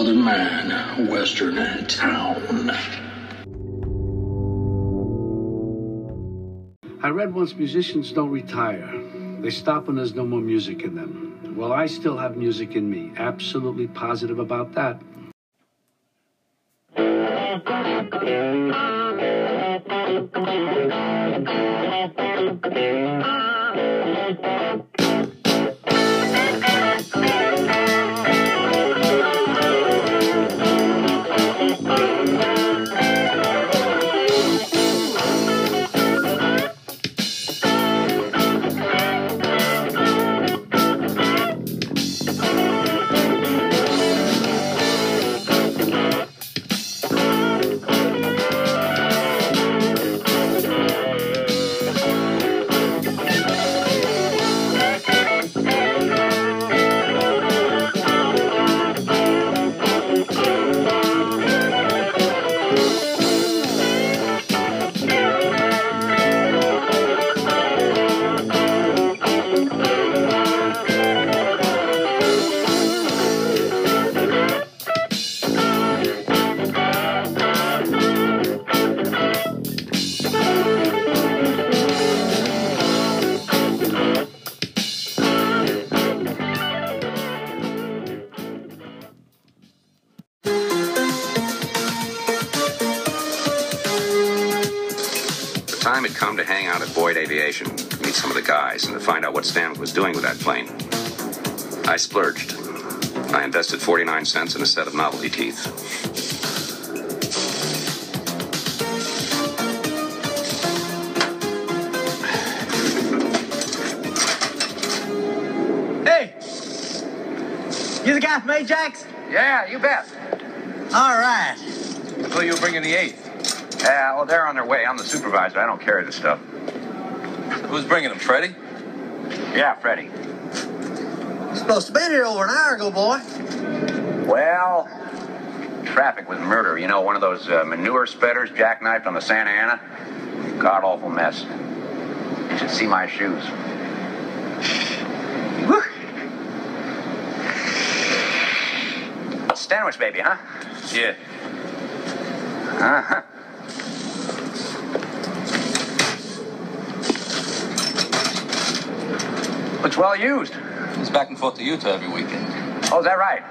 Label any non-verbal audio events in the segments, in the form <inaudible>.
Welcome to Southern Man, Western Town. I read once musicians don't retire. They stop when there's no more music in them. Well, I still have music in me. Absolutely positive about that. The <laughs> what Stanwick was doing with that plane. I splurged. I invested 49 cents in a set of novelty teeth. Hey! You the guy from Ajax? Yeah, you bet. All right. I thought you were bringing the eighth. Yeah, well, they're on their way. I'm the supervisor. I don't carry the stuff. Who's bringing them, Freddie? Yeah, Freddie. Supposed to be here over an hour ago, boy. Well, traffic was murder. You know, one of those uh, manure spreaders jackknifed on the Santa Ana. God awful mess. You should see my shoes. Whew. Sandwich baby, huh? Yeah. Uh-huh. Looks well used. He's back and forth to Utah every weekend. Oh, is that right?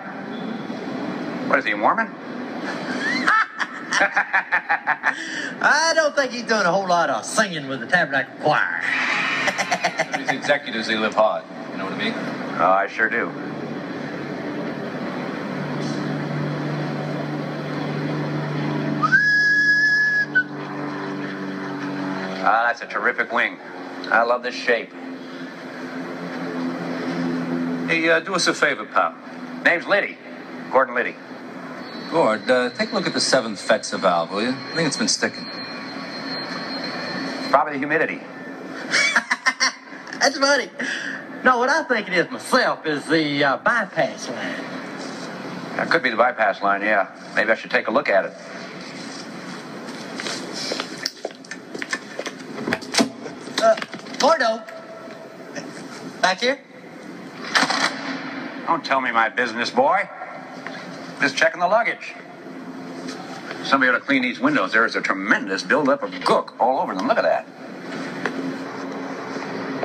What is he, a Mormon? <laughs> I don't think he's doing a whole lot of singing with the Tabernacle Choir. <laughs> These executives, they live hard. You know what I mean? Oh, I sure do. Ah, that's a terrific wing. I love this shape. Hey, uh, do us a favor, pal. Name's Liddy. Gordon Liddy. Gord, uh, take a look at the seventh Fetzer valve, will you? I think it's been sticking. Probably the humidity. <laughs> That's funny. No, what I think it is myself is the uh, bypass line. That could be the bypass line, yeah. Maybe I should take a look at it. Uh, Gordo. Back here? Don't tell me my business, boy. Just checking the luggage. Somebody ought to clean these windows. There is a tremendous buildup of gook all over them. Look at that.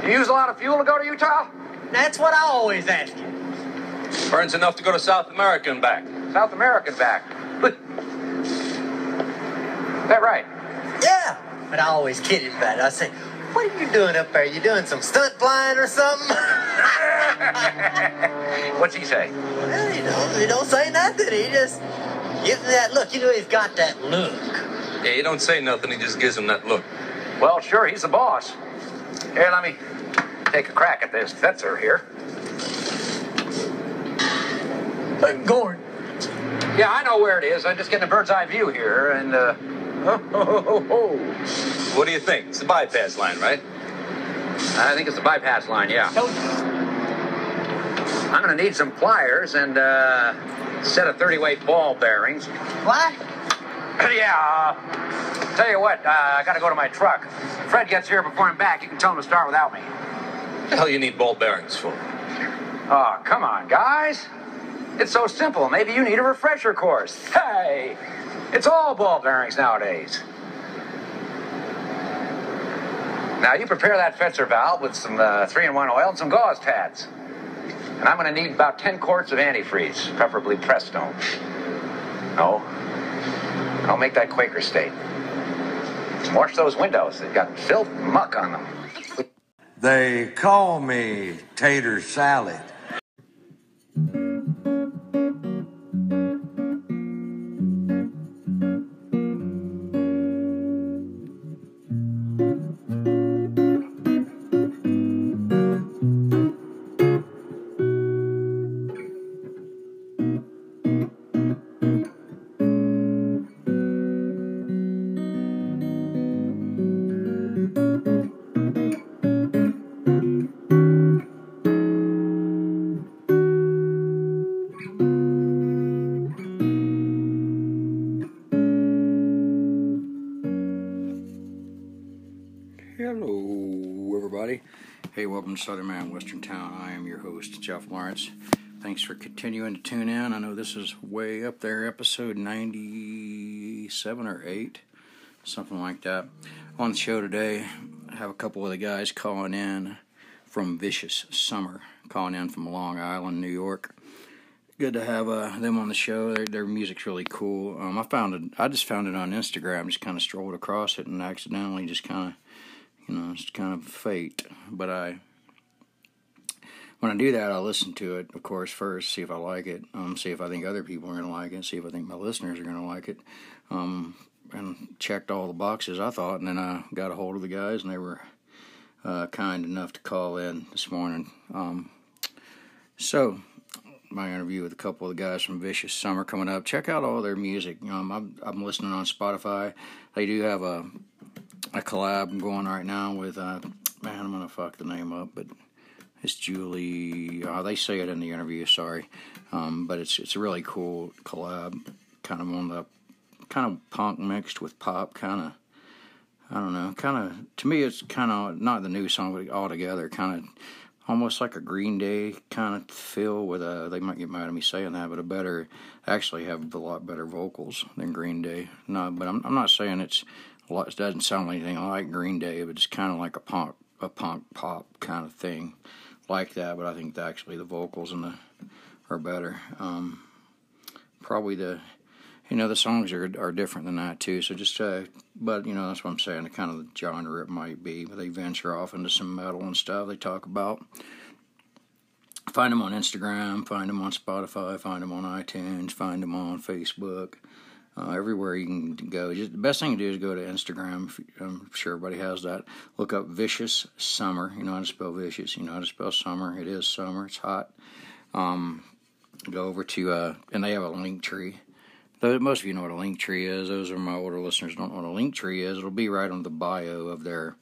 You use a lot of fuel to go to Utah? That's what I always ask you. Burns enough to go to South America and back. South American back. Is that right? Yeah. But I always kid him about it. I say, what are you doing up there? You doing some stunt flying or something? <laughs> What's he say? well, you know, he don't say nothing. He just gives him that look. You know, he's got that look. Yeah, he don't say nothing, he just gives him that look. Well, sure, he's the boss. Here, let me take a crack at this Fetzer here. Hey, Gordon. Yeah, I know where it is. I'm just getting a bird's eye view here, and uh, <laughs> What do you think? It's the bypass line, right? I think it's the bypass line. Yeah. I'm going to need some pliers and uh, a set of 30 weight ball bearings. What? <clears throat> yeah. Uh, tell you what, uh, I got to go to my truck. If Fred gets here before I'm back. You can tell him to start without me. What the hell you need ball bearings for? Oh, come on, guys. It's so simple. Maybe you need a refresher course. Hey, it's all ball bearings nowadays. Now you prepare that Fetzer valve with some uh, three-in-one oil and some gauze tabs. And I'm going to need about 10 quarts of antifreeze, preferably Prestone. No, I'll make that Quaker state. Wash those windows. They've got filth muck on them. They call me Tater Salad. To Southern Man, Western Town. I am your host, Jeff Lawrence. Thanks for continuing to tune in. I know this is way up there, episode 97 or 8, something like that. On the show today, I have a couple of the guys calling in from Vicious Summer, calling in from Long Island, New York. Good to have uh, them on the show. Their, their music's really cool. Um, I found it. I just found it on Instagram. Just kind of strolled across it and accidentally just kind of you know, it's kind of fate. But I, when I do that, I listen to it, of course, first, see if I like it, um, see if I think other people are going to like it, see if I think my listeners are going to like it, um, and checked all the boxes I thought, and then I got a hold of the guys, and they were uh, kind enough to call in this morning. Um, so, my interview with a couple of the guys from Vicious Summer coming up. Check out all their music. Um, I'm, I'm listening on Spotify. They do have a a collab going right now with uh, man, I'm gonna fuck the name up, but it's Julie. Uh, they say it in the interview. Sorry, um, but it's it's a really cool collab. Kind of on the kind of punk mixed with pop. Kind of I don't know. Kind of to me, it's kind of not the new song, but altogether kind of almost like a Green Day kind of feel with a. They might get mad at me saying that, but a better actually have a lot better vocals than Green Day. No, but I'm I'm not saying it's it doesn't sound anything like Green Day, but it's kind of like a punk, a punk pop kind of thing, like that. But I think actually the vocals and the are better. Um, probably the, you know, the songs are are different than that too. So just, uh, but you know, that's what I'm saying. The kind of the genre it might be, but they venture off into some metal and stuff. They talk about. Find them on Instagram, find them on Spotify, find them on iTunes, find them on Facebook uh, everywhere you can go. Just, the best thing to do is go to Instagram. I'm sure everybody has that. Look up Vicious Summer. You know how to spell vicious. You know how to spell summer. It is summer. It's hot. Um, go over to uh, and they have a link tree. Though most of you know what a link tree is. Those are my older listeners don't know what a link tree is. It'll be right on the bio of their,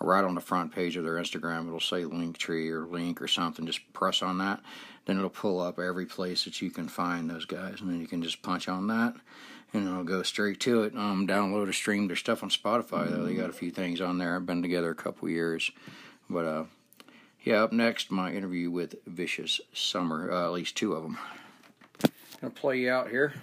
right on the front page of their Instagram. It'll say link tree or link or something. Just press on that. Then it'll pull up every place that you can find those guys, and then you can just punch on that and I'll go straight to it. Um, download or stream their stuff on Spotify though. They got a few things on there. I've been together a couple years, but uh, yeah. Up next, my interview with Vicious Summer. Uh, at least two of them. Gonna play you out here.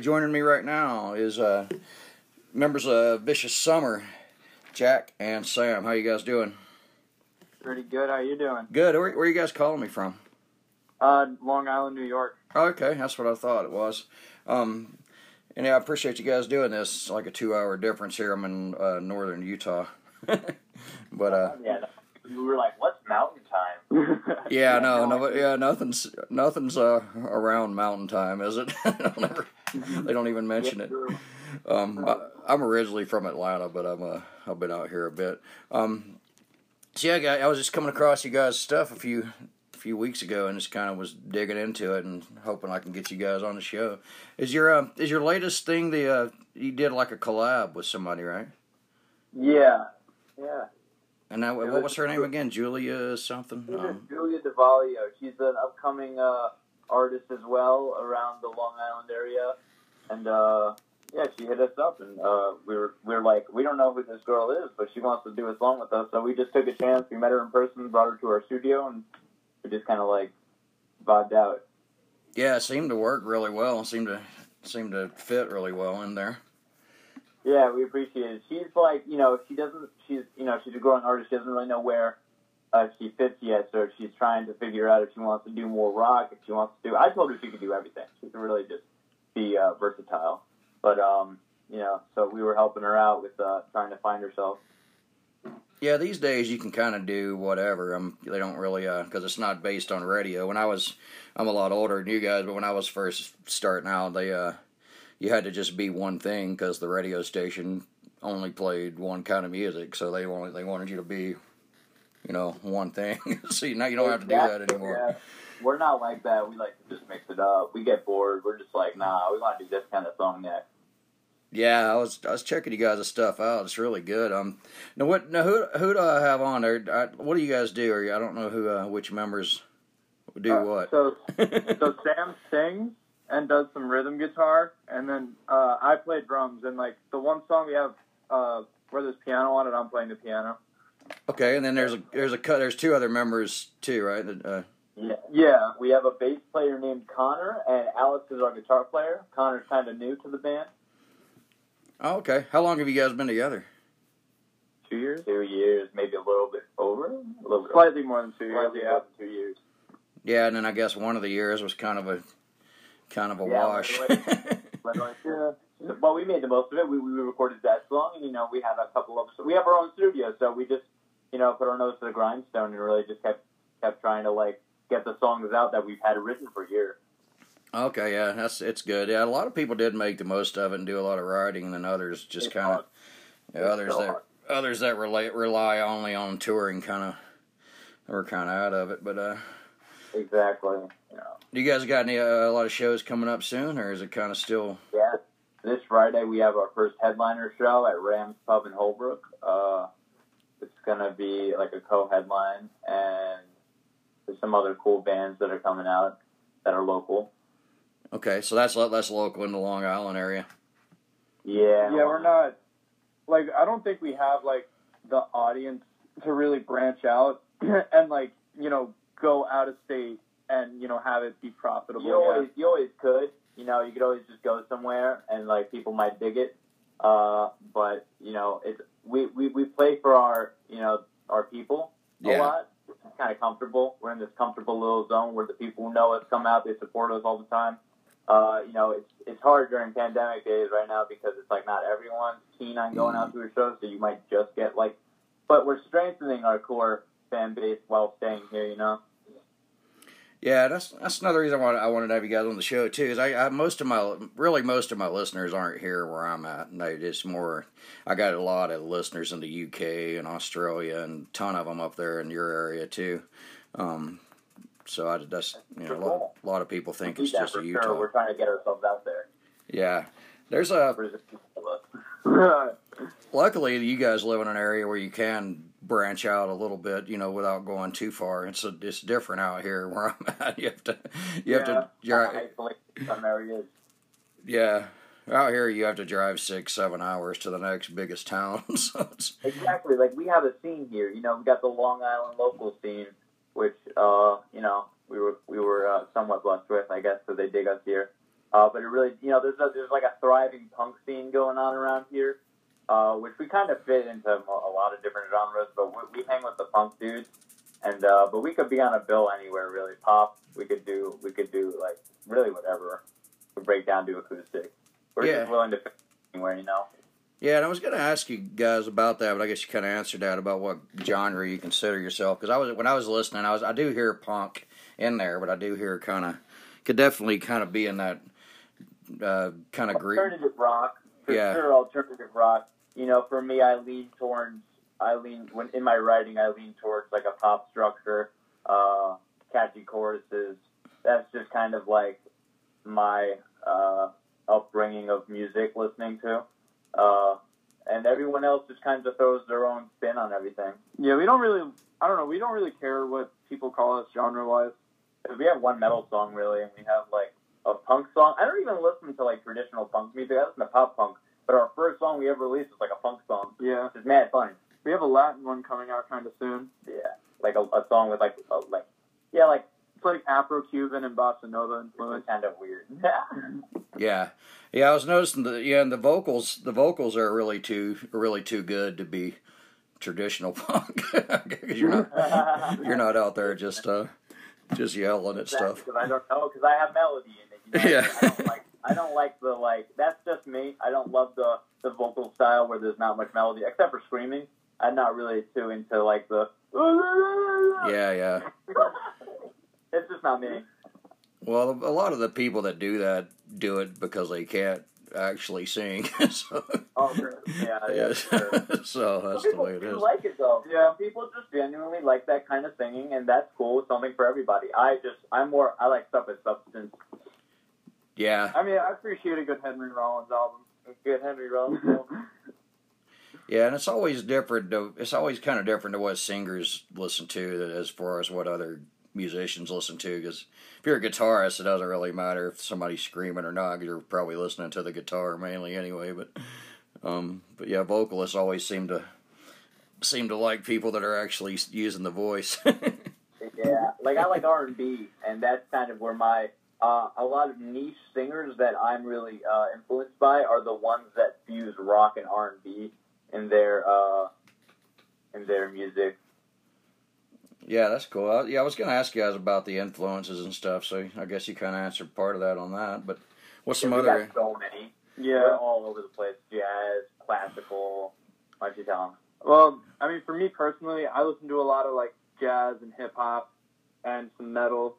Right, joining me right now is uh, members of Vicious Summer, Jack and Sam. How you guys doing? Pretty good. How you doing? Good. Where, where are you guys calling me from? Uh, Long Island, New York. Okay, that's what I thought it was. Um, and yeah, I appreciate you guys doing this. It's like a two-hour difference here. I'm in uh, northern Utah, <laughs> but uh, Yeah, we were like, what's mountain time? <laughs> yeah, no, no, yeah, nothing's nothing's uh, around mountain time, is it? <laughs> they, don't ever, they don't even mention it. Um, I, I'm originally from Atlanta, but I'm uh, I've been out here a bit. Um, so yeah, I was just coming across you guys' stuff a few a few weeks ago, and just kind of was digging into it and hoping I can get you guys on the show. Is your uh, is your latest thing the uh, you did like a collab with somebody, right? Yeah, yeah. And that, what was her name again? Julia something. Um, Julia DeValio. She's an upcoming uh, artist as well around the Long Island area, and uh, yeah, she hit us up, and uh, we were we were like, we don't know who this girl is, but she wants to do a song with us, so we just took a chance. We met her in person, brought her to our studio, and we just kind of like vibed out. yeah, it seemed to work really well. It seemed to seemed to fit really well in there. Yeah, we appreciate it. She's like, you know, she doesn't. She's, you know, she's a growing artist. She doesn't really know where uh, she fits yet, so she's trying to figure out if she wants to do more rock, if she wants to do. I told her she could do everything. She can really just be uh, versatile. But um, you know, so we were helping her out with uh, trying to find herself. Yeah, these days you can kind of do whatever. Um, they don't really uh, because it's not based on radio. When I was, I'm a lot older than you guys, but when I was first starting out, they uh, you had to just be one thing because the radio station only played one kind of music, so they wanted they wanted you to be, you know, one thing. <laughs> See, now you don't have to do that anymore. Yeah. We're not like that. We like to just mix it up. We get bored. We're just like, nah, we want to do this kind of song next. Yeah, I was I was checking you guys' stuff out. It's really good. Um, now what? Now who who do I have on there? I, what do you guys do? Or I don't know who uh, which members do Uh, what. So, <laughs> so Sam sings and does some rhythm guitar, and then uh, I play drums. And like the one song we have uh, where there's piano on it, I'm playing the piano. Okay, and then there's a there's a cut. There's two other members too, right? Uh, Yeah, yeah. We have a bass player named Connor, and Alex is our guitar player. Connor's kind of new to the band. oh, okay. How long have you guys been together? Two years. Two years, maybe a little bit over. A little bit slightly more than two years. Slightly yeah, two years. Yeah, and then I guess one of the years was kind of a kind of a Yeah, wash. like- like, yeah. Well, we made the most of it. We, we recorded that song, and you know, we had a couple of. We have our own studio, so we just, you know, put our nose to the grindstone and really just kept kept trying to like get the songs out that we've had written for years. okay, yeah, that's it's good. Yeah, a lot of people did make the most of it and do a lot of writing, and then others just kind of others so that hard. others that rely rely only on touring kind of were kind of out of it. But uh, Exactly. You know. do you guys got any uh, a lot of shows coming up soon, or is it kind of still? Yeah. This Friday we have our first headliner show at Rams Pub in Holbrook. Uh, it's gonna be like a co-headline, and there's some other cool bands that are coming out that are local. Okay, so that's lo- that's local in the Long Island area. Yeah. Yeah, we're not like I don't think we have like the audience to really branch out <clears throat> and like you know go out of state and you know have it be profitable. You always, you always could. You know, you could always just go somewhere and like people might dig it. Uh, but you know, it's we, we we play for our you know our people a Yeah. lot. It's kind of comfortable. We're in this comfortable little zone where the people who know us come out. They support us all the time. Uh, you know, it's it's hard during pandemic days right now because it's like not everyone's keen on going out to a show, so you might just get like. But we're strengthening our core fan base while staying here. You know. Yeah, that's that's another reason why I wanted to have you guys on the show too. Is I, I most of my really most of my listeners aren't here where I'm at, they just more. I got a lot of listeners in the UK and Australia, and a ton of them up there in your area too. Um, so I that's you know a lot, a lot of people think it's just a Utah. Sure. We're trying to get ourselves out there. Yeah, there's a. <laughs> For the people of us. Luckily, you guys live in an area where you can branch out a little bit, you know, without going too far. It's a, it's different out here where I'm <laughs> at. You have to you have to drive. Some areas. Yeah, out here you have to drive six seven hours to the next biggest town. <laughs> so it's, Exactly. Like we have a scene here. You know, we got the Long Island local scene, which uh, you know we were we were uh, somewhat blessed with, I guess, because they dig us here. Uh, but it really, you know, there's a, there's like a thriving punk scene going on around here, uh, which we kind of fit into a lot of different genres. But we, we hang with the punk dudes, and uh, but we could be on a bill anywhere really. Pop, we could do, we could do like really whatever. We break down to acoustic. We're Yeah. just willing to fit anywhere, you know. Yeah, and I was going to ask you guys about that, but I guess you kind of answered that about what genre you consider yourself. Because I was when I was listening, I was I do hear punk in there, but I do hear kind of could definitely kind of be in that uh, kind of group. alternative rock for Yeah. sure alternative rock you know for me i lean towards i lean when in my writing i lean towards like a pop structure uh catchy choruses that's just kind of like my uh upbringing of music listening to uh and everyone else just kind of throws their own spin on everything Yeah, we don't really. I don't know. We don't really care what people call us genre wise. we have one metal song really and we have like a punk song i don't even listen to like traditional punk music i listen to pop punk but our first song we ever released was like a funk song Yeah, It's mad funny we have a Latin one coming out kind of soon. Yeah, like a, a song with like a, like yeah, like It's like Afro-Cuban and bossa nova it's influence. kind of weird. <laughs> Yeah, yeah. I was noticing that. yeah, and the vocals the vocals are really too really too good to be traditional <laughs> punk. 'Cause <laughs> you're not you're not out there just uh just yelling at stuff. Because I don't know, because I have melody in it. You know? Yeah. I don't like I don't like the like. That's just me. I don't love the the vocal style where there's not much melody, except for screaming. I'm not really too into like the. Yeah, yeah. <laughs> It's just not me. Well, a lot of the people that do that do it because they can't actually sing. <laughs> so, Oh, sure. yeah, yeah, sure. <laughs> so that's the way it is. like it though. Yeah, people just genuinely like that kind of singing, and that's cool. It's something for everybody. I just, I'm more, I like stuff with substance. Yeah, I mean, I appreciate a good Henry Rollins album. Good Henry Rollins. <laughs> film. yeah, and it's always different. To, it's always kind of different to what singers listen to as far as what other musicians listen to. Because if you're a guitarist, it doesn't really matter if somebody's screaming or not. 'cause You're probably listening to the guitar mainly anyway. But, um, but yeah, vocalists always seem to seem to like people that are actually using the voice. <laughs> yeah, like I like R and B, and that's kind of where my uh, a lot of niche singers that I'm really uh, influenced by are the ones that fuse rock and R and B in their uh, in their music. Yeah, that's cool. I, yeah, I was going to ask you guys about the influences and stuff, so I guess you kind of answered part of that on that. But what's some we other? got so many. Yeah. We're all over the place. Jazz, classical. Why don't you tell them? Well, I mean, for me personally, I listen to a lot of like jazz and hip hop and some metal.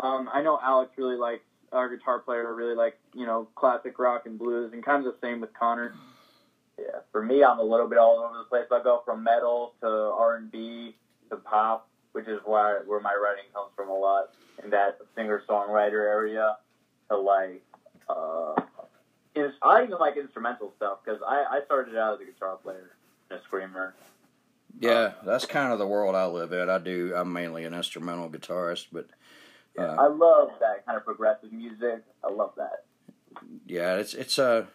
Um, I know Alex really likes our guitar player, really likes you know classic rock and blues, and kind of the same with Connor. Yeah, for me, I'm a little bit all over the place. I go from metal to R and B to pop, which is where where my writing comes from a lot in that singer songwriter area. To like, uh, I even like instrumental stuff because I I started out as a guitar player and a screamer. Yeah, that's kind of the world I live in. I do. I'm mainly an instrumental guitarist, but I uh, love that kind of progressive music. I love that. yeah, it's it's Uh,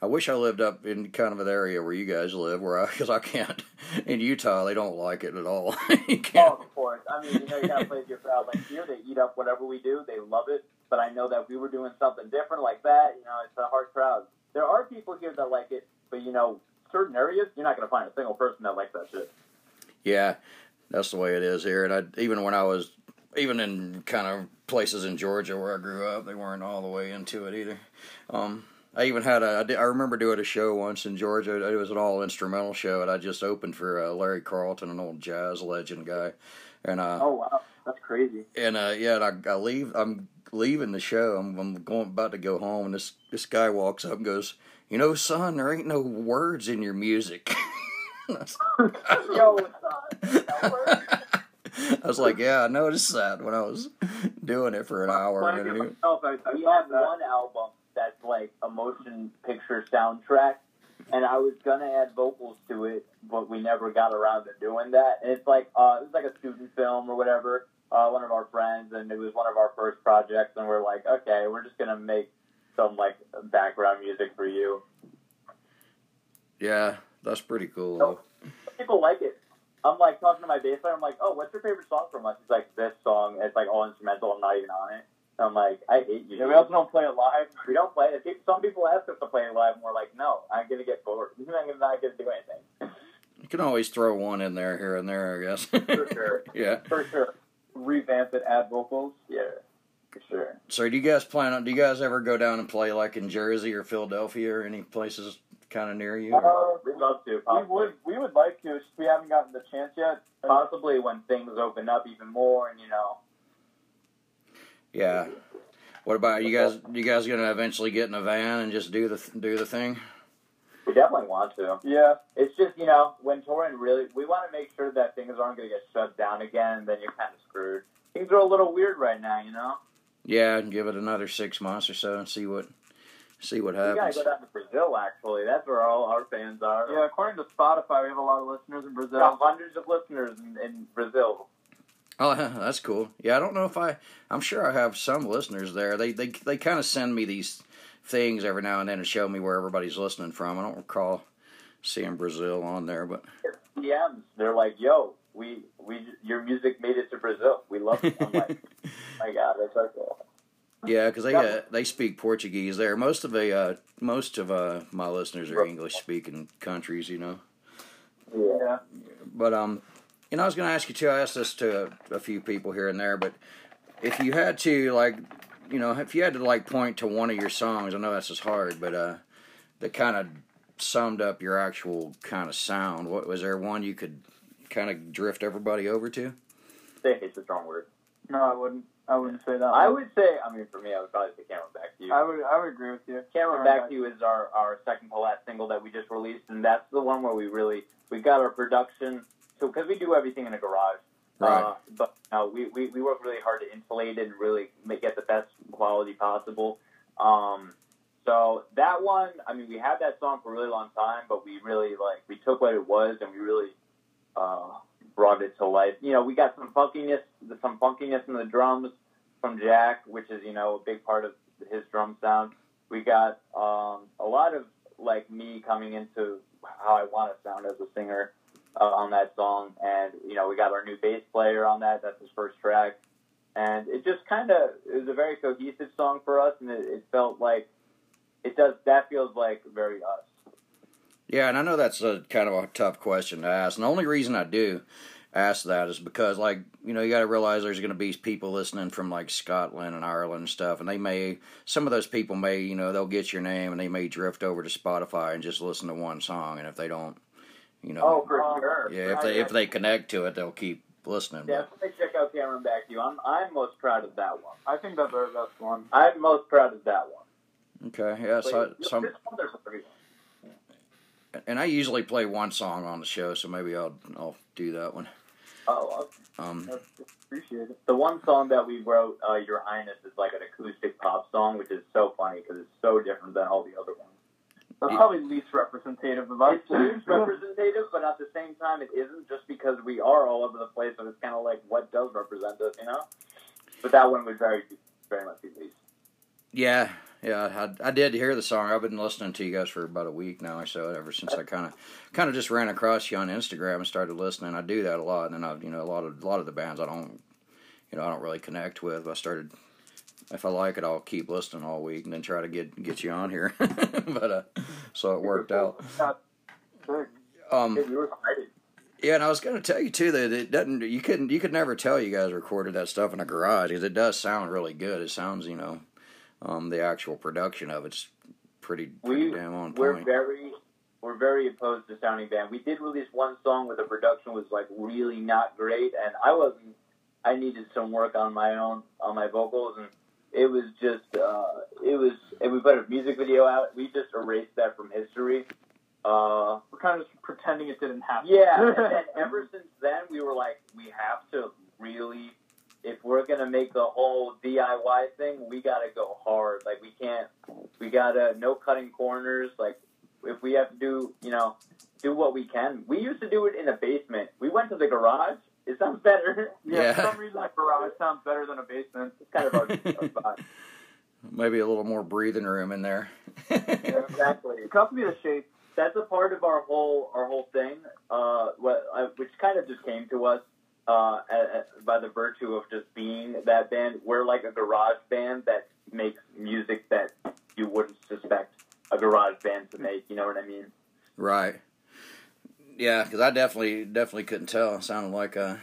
I wish I lived up in kind of an area where you guys live, where I because I can't. <laughs> In Utah, they don't like it at all. <laughs> you can't. Oh, of course. I mean, you know, you gotta play to your crowd. Like here, they eat up whatever we do. They love it. But I know that we were doing something different like that, you know, it's a hard crowd. There are people here that like it, but you know, certain areas, you're not gonna find a single person that likes that shit. Yeah, that's the way it is here. And I even when I was even in kind of places in Georgia where I grew up, they weren't all the way into it either. Um, I even had a I, did, I remember doing a show once in Georgia. It was an all instrumental show, and I just opened for uh, Larry Carlton, an old jazz legend guy. And uh, Oh wow, that's crazy. and uh, yeah, and I, I leave. I'm leaving the show. I'm, I'm going about to go home, and this this guy walks up and goes, "You know, son, there ain't no words in your music." <laughs> <laughs> Yo, up? <laughs> I was like, "Yeah, I noticed that when I was doing it for an hour." When I and get it- myself, I, I We thought have that. one album that's like a motion picture soundtrack, and I was gonna add vocals to it, but we never got around to doing that. And it's like uh, it's like a student film or whatever. Uh, one of our friends, and it was one of our first projects, and we're like, okay, we're just gonna make some like background music for you. Yeah, that's pretty cool. Though. People like it. I'm like talking to my bass player. I'm like, oh, what's your favorite song from us? He's like, this song. It's like all instrumental. I'm not even on it. I'm like, I hate you. Yeah, we also don't play it live. We don't play it. Some people ask us to play it live, and we're like, no, I'm gonna get bored. <laughs> I'm not gonna do anything. You can always throw one in there here and there, I guess. For sure. <laughs> yeah. For sure. Revamp it, add vocals. Yeah. For sure. So do you guys plan on? Do you guys ever go down and play like in Jersey or Philadelphia or any places kind of near you? Uh, We'd love to. we would we would like to. it's just We haven't gotten the chance yet. Possibly when things open up even more, and you know, Yeah. What about you guys? You guys gonna eventually get in a van and just do the do the thing? we definitely want to. Yeah, It's just you know when touring really, we want to make sure that things aren't going to get shut down again, and then you're kind of screwed. Things are a little weird right now, you know. Yeah, and give it another six months or so and see what see what We gotta happens. go down to Brazil. Actually, that's where all our fans are. yeah. According to Spotify, we have a lot of listeners in Brazil. got hundreds of listeners in, in Brazil. Oh, <laughs> that's cool. Yeah, I don't know if I. I'm sure I have some listeners there. They they they kind of send me these things every now and then and show me where everybody's listening from. I don't recall seeing Brazil on there, but DMs. They're like, "Yo, we we your music made it to Brazil. We love it." I'm like, <laughs> oh "My God, that's so cool." Yeah, because they uh, they speak Portuguese there. Most of the uh, most of uh, my listeners are English speaking countries, you know. Yeah. But um, you know, I was going to ask you too. I asked this to a, a few people here and there, but if you had to like, you know, if you had to like point to one of your songs, I know that's just hard, but uh, that kind of summed up your actual kind of sound. What was there one you could kind of drift everybody over to? It's a strong word. No, I wouldn't. I wouldn't say that. I would say, I mean, for me, I would probably say "Camera Back to You." I would. I would agree with you. Camera Back to You is our, our second to last single that we just released, and that's the one where we really we got our production. So because we do everything in a garage, Right. uh, but no, we, we we work really hard to insulate it and really make get the best quality possible. Um, so that one, I mean, we had that song for a really long time, but we really like we took what it was and we really uh, brought it to life. You know, we got some funkiness, some funkiness in the drums from Jack, which is you know a big part of his drum sound. We got um, a lot of like me coming into how I want to sound as a singer uh, on that song, and you know we got our new bass player on that. That's his first track, and it just kind of it was a very cohesive song for us, and it, it felt like it does. That feels like very us. Yeah, and I know that's a kind of a tough question to ask. And the only reason I do ask that is because, like, you know, you got to realize there's going to be people listening from like Scotland and Ireland and stuff, and they may, some of those people may, you know, they'll get your name and they may drift over to Spotify and just listen to one song, and if they don't, you know, Oh, for sure. yeah, if they if they connect to it, they'll keep listening. But, Definitely check out Camera Back to You. I'm I'm most proud of that one. I think that's our best one. I'm most proud of that one. okay, yeah, so, But some, this one, there's a pretty- and I usually play one song on the show, so maybe I'll I'll do that one. Oh, Um, Appreciate it. The one song that we wrote, uh, Your Highness, is like an acoustic pop song, which is so funny because it's so different than all the other ones. That's probably least representative of us. It's huge <laughs> representative, but at the same time, it isn't just because we are all over the place. So it's kind of like what does represent us, you know? But that one was very, very much be least. Yeah, yeah, I, I did hear the song. I've been listening to you guys for about a week now or so. Ever since I kind of, kind of just ran across you on Instagram and started listening. I do that a lot, and then I, you know, a lot of, a lot of the bands I don't, you know, I don't really connect with. I started, if I like it, I'll keep listening all week and then try to get get you on here. <laughs> but uh, so it worked out. Um, We were excited. yeah, and I was going to tell you too that it doesn't. You couldn't. You could never tell you guys recorded that stuff in a garage because it does sound really good. It sounds, you know, um, the actual production of it's pretty, pretty We damn on we're point. very we're very opposed to sounding band. We did release one song where the production was like really not great, and I wasn't. I needed some work on my own on my vocals, and it was just uh, it was. And we put a music video out. We just erased that from history. Uh, We're kind of just pretending it didn't happen. yeah, <laughs> and then ever since then, we were like, we have to really, if we're gonna make the whole DIY thing, we gotta go hard. Like we can't, we gotta no cutting corners. Like if we have to do, you know, do what we can. We used to do it in a basement. We went to the garage. It sounds better. yeah, <laughs> Yeah. For some reason, a garage sounds better than a basement. It's kind of our, spot. Maybe a little more breathing room in there. <laughs> Exactly. Comes me shape. that's a part of our whole our whole thing, uh, what, uh, which kind of just came to us. Uh, a- a- by the virtue of just being that band. We're like a garage band that makes music that you wouldn't suspect a garage band to make. You know what I mean? Right. Yeah, because I definitely definitely couldn't tell. It sounded like uh,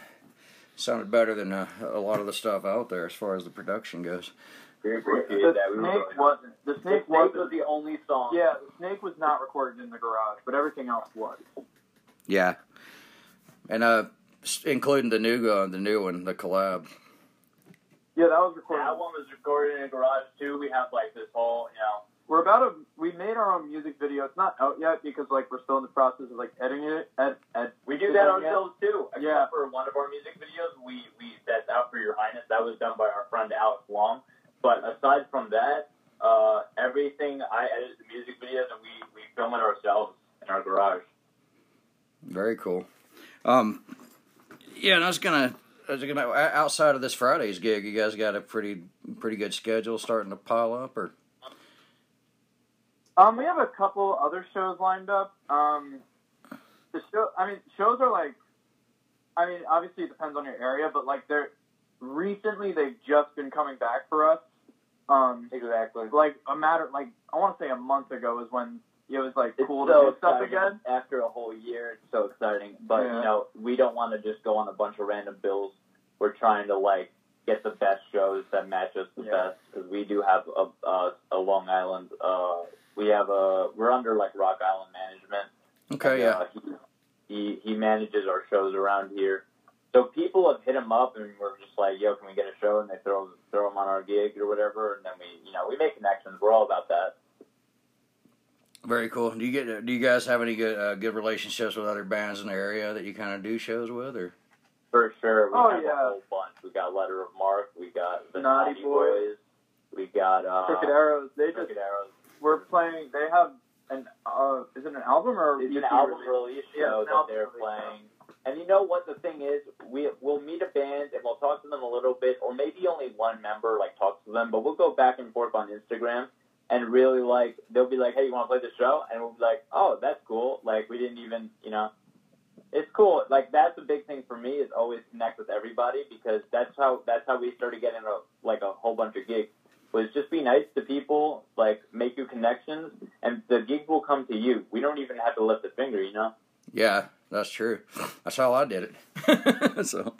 sounded better than uh, a lot of the stuff out there as far as the production goes. We appreciate The that. We snake wasn't. The The snake Snake wasn't. the only song. Yeah, the snake was not recorded in the garage, but everything else was. Yeah, and uh, s- including the new one, the new one, the collab. Yeah, that was recorded. That one was recorded in a garage too. We have like this whole, you know, We're about to. We made our own music video. It's not out yet because like we're still in the process of like editing it. Ed, ed, we do that editing it. ourselves too. Except Yeah. for one of our music videos, we we that's out for your highness. That was done by our friend Alex Long. But aside from that, uh, everything I edit the music videos and we we film it ourselves in our garage. Very cool. Um, yeah, and I was gonna, I was gonna outside of this Friday's gig, you guys got a pretty pretty good schedule starting to pile up, or Um, we have a couple other shows lined up. Um, the show. I mean, shows are like. I mean, obviously it depends on your area, but like they're recently they've just been coming back for us. Um, Exactly. like a matter like I want to say a month ago is when it was like It's cool so to do stuff again. After a whole year, it's so exciting. But Yeah. you know, we don't want to just go on a bunch of random bills. We're trying to like get the best shows that match us the Yeah. best because we do have a a, a Long Island. Uh, we have a we're under like Rock Island management. okay, yeah, Uh, he, he he manages our shows around here. So people have hit him up and we're just like, yo, can we get a show? And they throw throw him on our gig or whatever, and then we you know we make connections. We're all about that. Very cool. Do you get, do you guys have any good uh, good relationships with other bands in the area that you kind of do shows with, or For sure. We Oh, have yeah. a whole bunch. We got Letter of Mark. We got the Naughty Naughty, Boys. Boys. We got uh, Crooked Arrows. They just Crooked Arrows. we're playing. They have an. Uh, is it an album or It's an album release? release Yeah, show it's that they're release playing. And you know what the thing is? We we'll meet a band and we'll talk to them a little bit, or maybe only one member like talks to them, but we'll go back and forth on Instagram and really like they'll be like, Hey, you wanna play the show? And we'll be like, Oh, that's cool. Like we didn't even you know it's cool. Like that's a big thing for me is always connect with everybody because that's how that's how we started getting a like a whole bunch of gigs. Was just be nice to people, like make you connections, and the gig will come to you. We don't even have to lift a finger, you know. yeah, that's true. That's how I did it. <laughs> so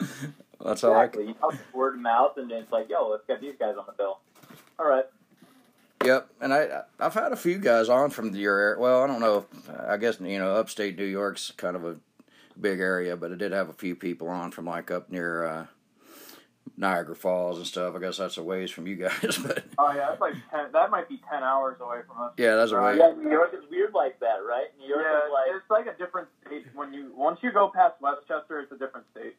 that's how I. Exactly. You know, word of mouth, and then it's like, yo, let's get these guys on the bill. All right. Yep, and I I've had a few guys on from your area. Well, I don't know. If, I guess you know, upstate New York's kind of a big area, but I did have a few people on from like up near uh, Niagara Falls and stuff. I guess that's a ways from you guys, <laughs> but Oh yeah, that's like ten. That might be ten hours away from us. yeah, that's a way. Yeah, New York is weird like that, right? New York Yeah, is like, it's like a different state when you once you go past Westchester, it's a different state.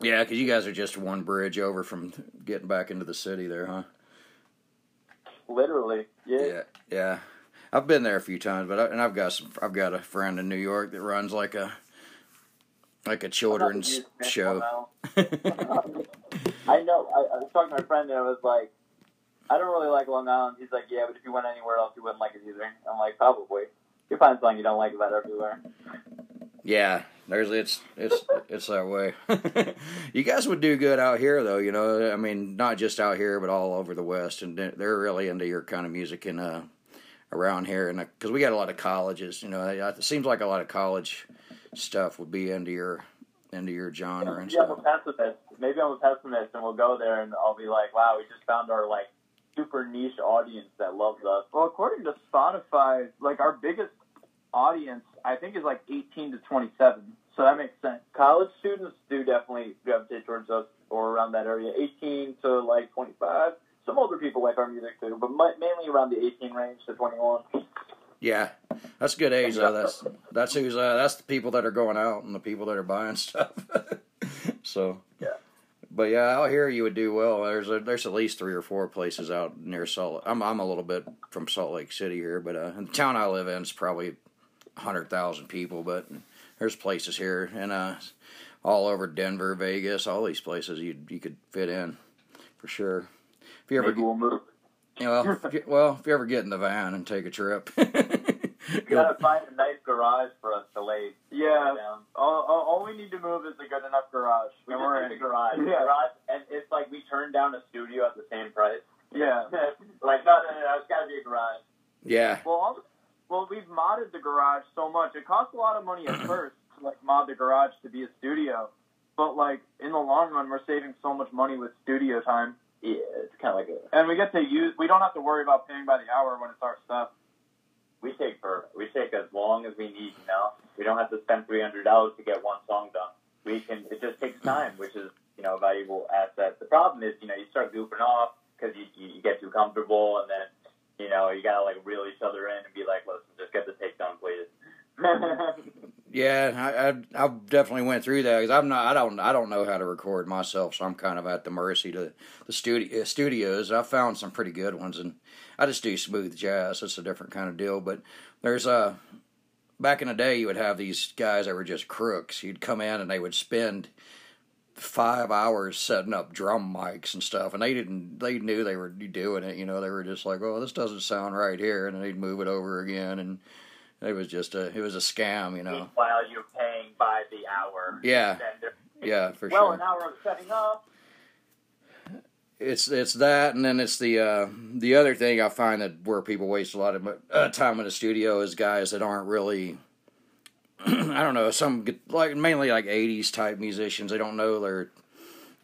Yeah, because you guys are just one bridge over from getting back into the city there, huh? Literally. Yeah. Yeah, yeah. I've been there a few times, but I, and I've got some. I've got a friend in New York that runs like a like a children's show. <laughs> <laughs> I know. I, I was talking to my friend, and I was like, I don't really like Long Island. He's like, yeah, but if you went anywhere else, you wouldn't like it either. I'm like, probably. You find something you don't like about everywhere. Yeah, there's it's it's it's that way. <laughs> you guys would do good out here, though. You know, I mean, not just out here, but all over the West, and they're- they're really into your kind of music and uh, around here, and because we got a lot of colleges. You know, it seems like a lot of college stuff would be into your into your genre and Maybe I'm a stuff. pessimist. Maybe I'm a pessimist, and we'll go there, and I'll be like, wow, we just found our like super niche audience that loves us. Well, according to Spotify, like our biggest audience, I think, is like 18 to 27. So that makes sense. College students do definitely gravitate towards us or around that area, 18 to like 25. Some older people like our music too, but mainly around the 18 range to 21. Yeah, that's good age though. That's <laughs> that's who's uh, that's the people that are going out and the people that are buying <laughs> stuff. so Yeah. but yeah, out here you would do well. There's a, there's at least three or four places out near Salt. I'm I'm a little bit from Salt Lake City here, but uh, the town I live in is probably hundred thousand people. But there's places here and uh, all over Denver, Vegas, all these places you you could fit in for sure. If you ever Maybe we'll move. yeah, well, if you, well, if you ever get in the van and take a trip, <laughs> You gotta find a nice garage for us to lay. Yeah. All, all, all we need to move is a good enough garage. We and just we're need in. the garage. Yeah. Garage, and it's like we turned down a studio at the same price. Yeah. <laughs> like no, no, no, no, it's gotta be a garage. Yeah. Well, all, well, we've modded the garage so much. It costs a lot of money at <clears throat> first to like mod the garage to be a studio, but like in the long run, we're saving so much money with studio time, Yeah, it's kind of like a. and we get to use. We don't have to worry about paying by the hour when it's our stuff. We take for we take as long as we need. You know, we don't have to spend three hundred dollars to get one song done. We can. It just takes time, which is you know a valuable asset. The problem is you know you start goofing off because you, you you get too comfortable, and then you know you gotta like reel each other in and be like, listen, just get the take done, please. Yeah, I, I I definitely went through that because I'm not I don't I don't know how to record myself, so I'm kind of at the mercy to the studio studios. I found some pretty good ones, and I just do smooth jazz. It's a different kind of deal. But there's uh back in the day, you would have these guys that were just crooks. You'd come in and they would spend five hours setting up drum mics and stuff, and they didn't they knew they were doing it. You know, they were just like, oh, this doesn't sound right here, and they'd move it over again and. It was just a it was a scam, you know. While you're paying by the hour. Yeah. Yeah, for well, sure. Well, an hour of setting up. It's it's that, and then it's the uh, the other thing I find that where people waste a lot of uh, time in the studio is guys that aren't really. <clears throat> I don't know some like mainly like '80s type musicians. They don't know their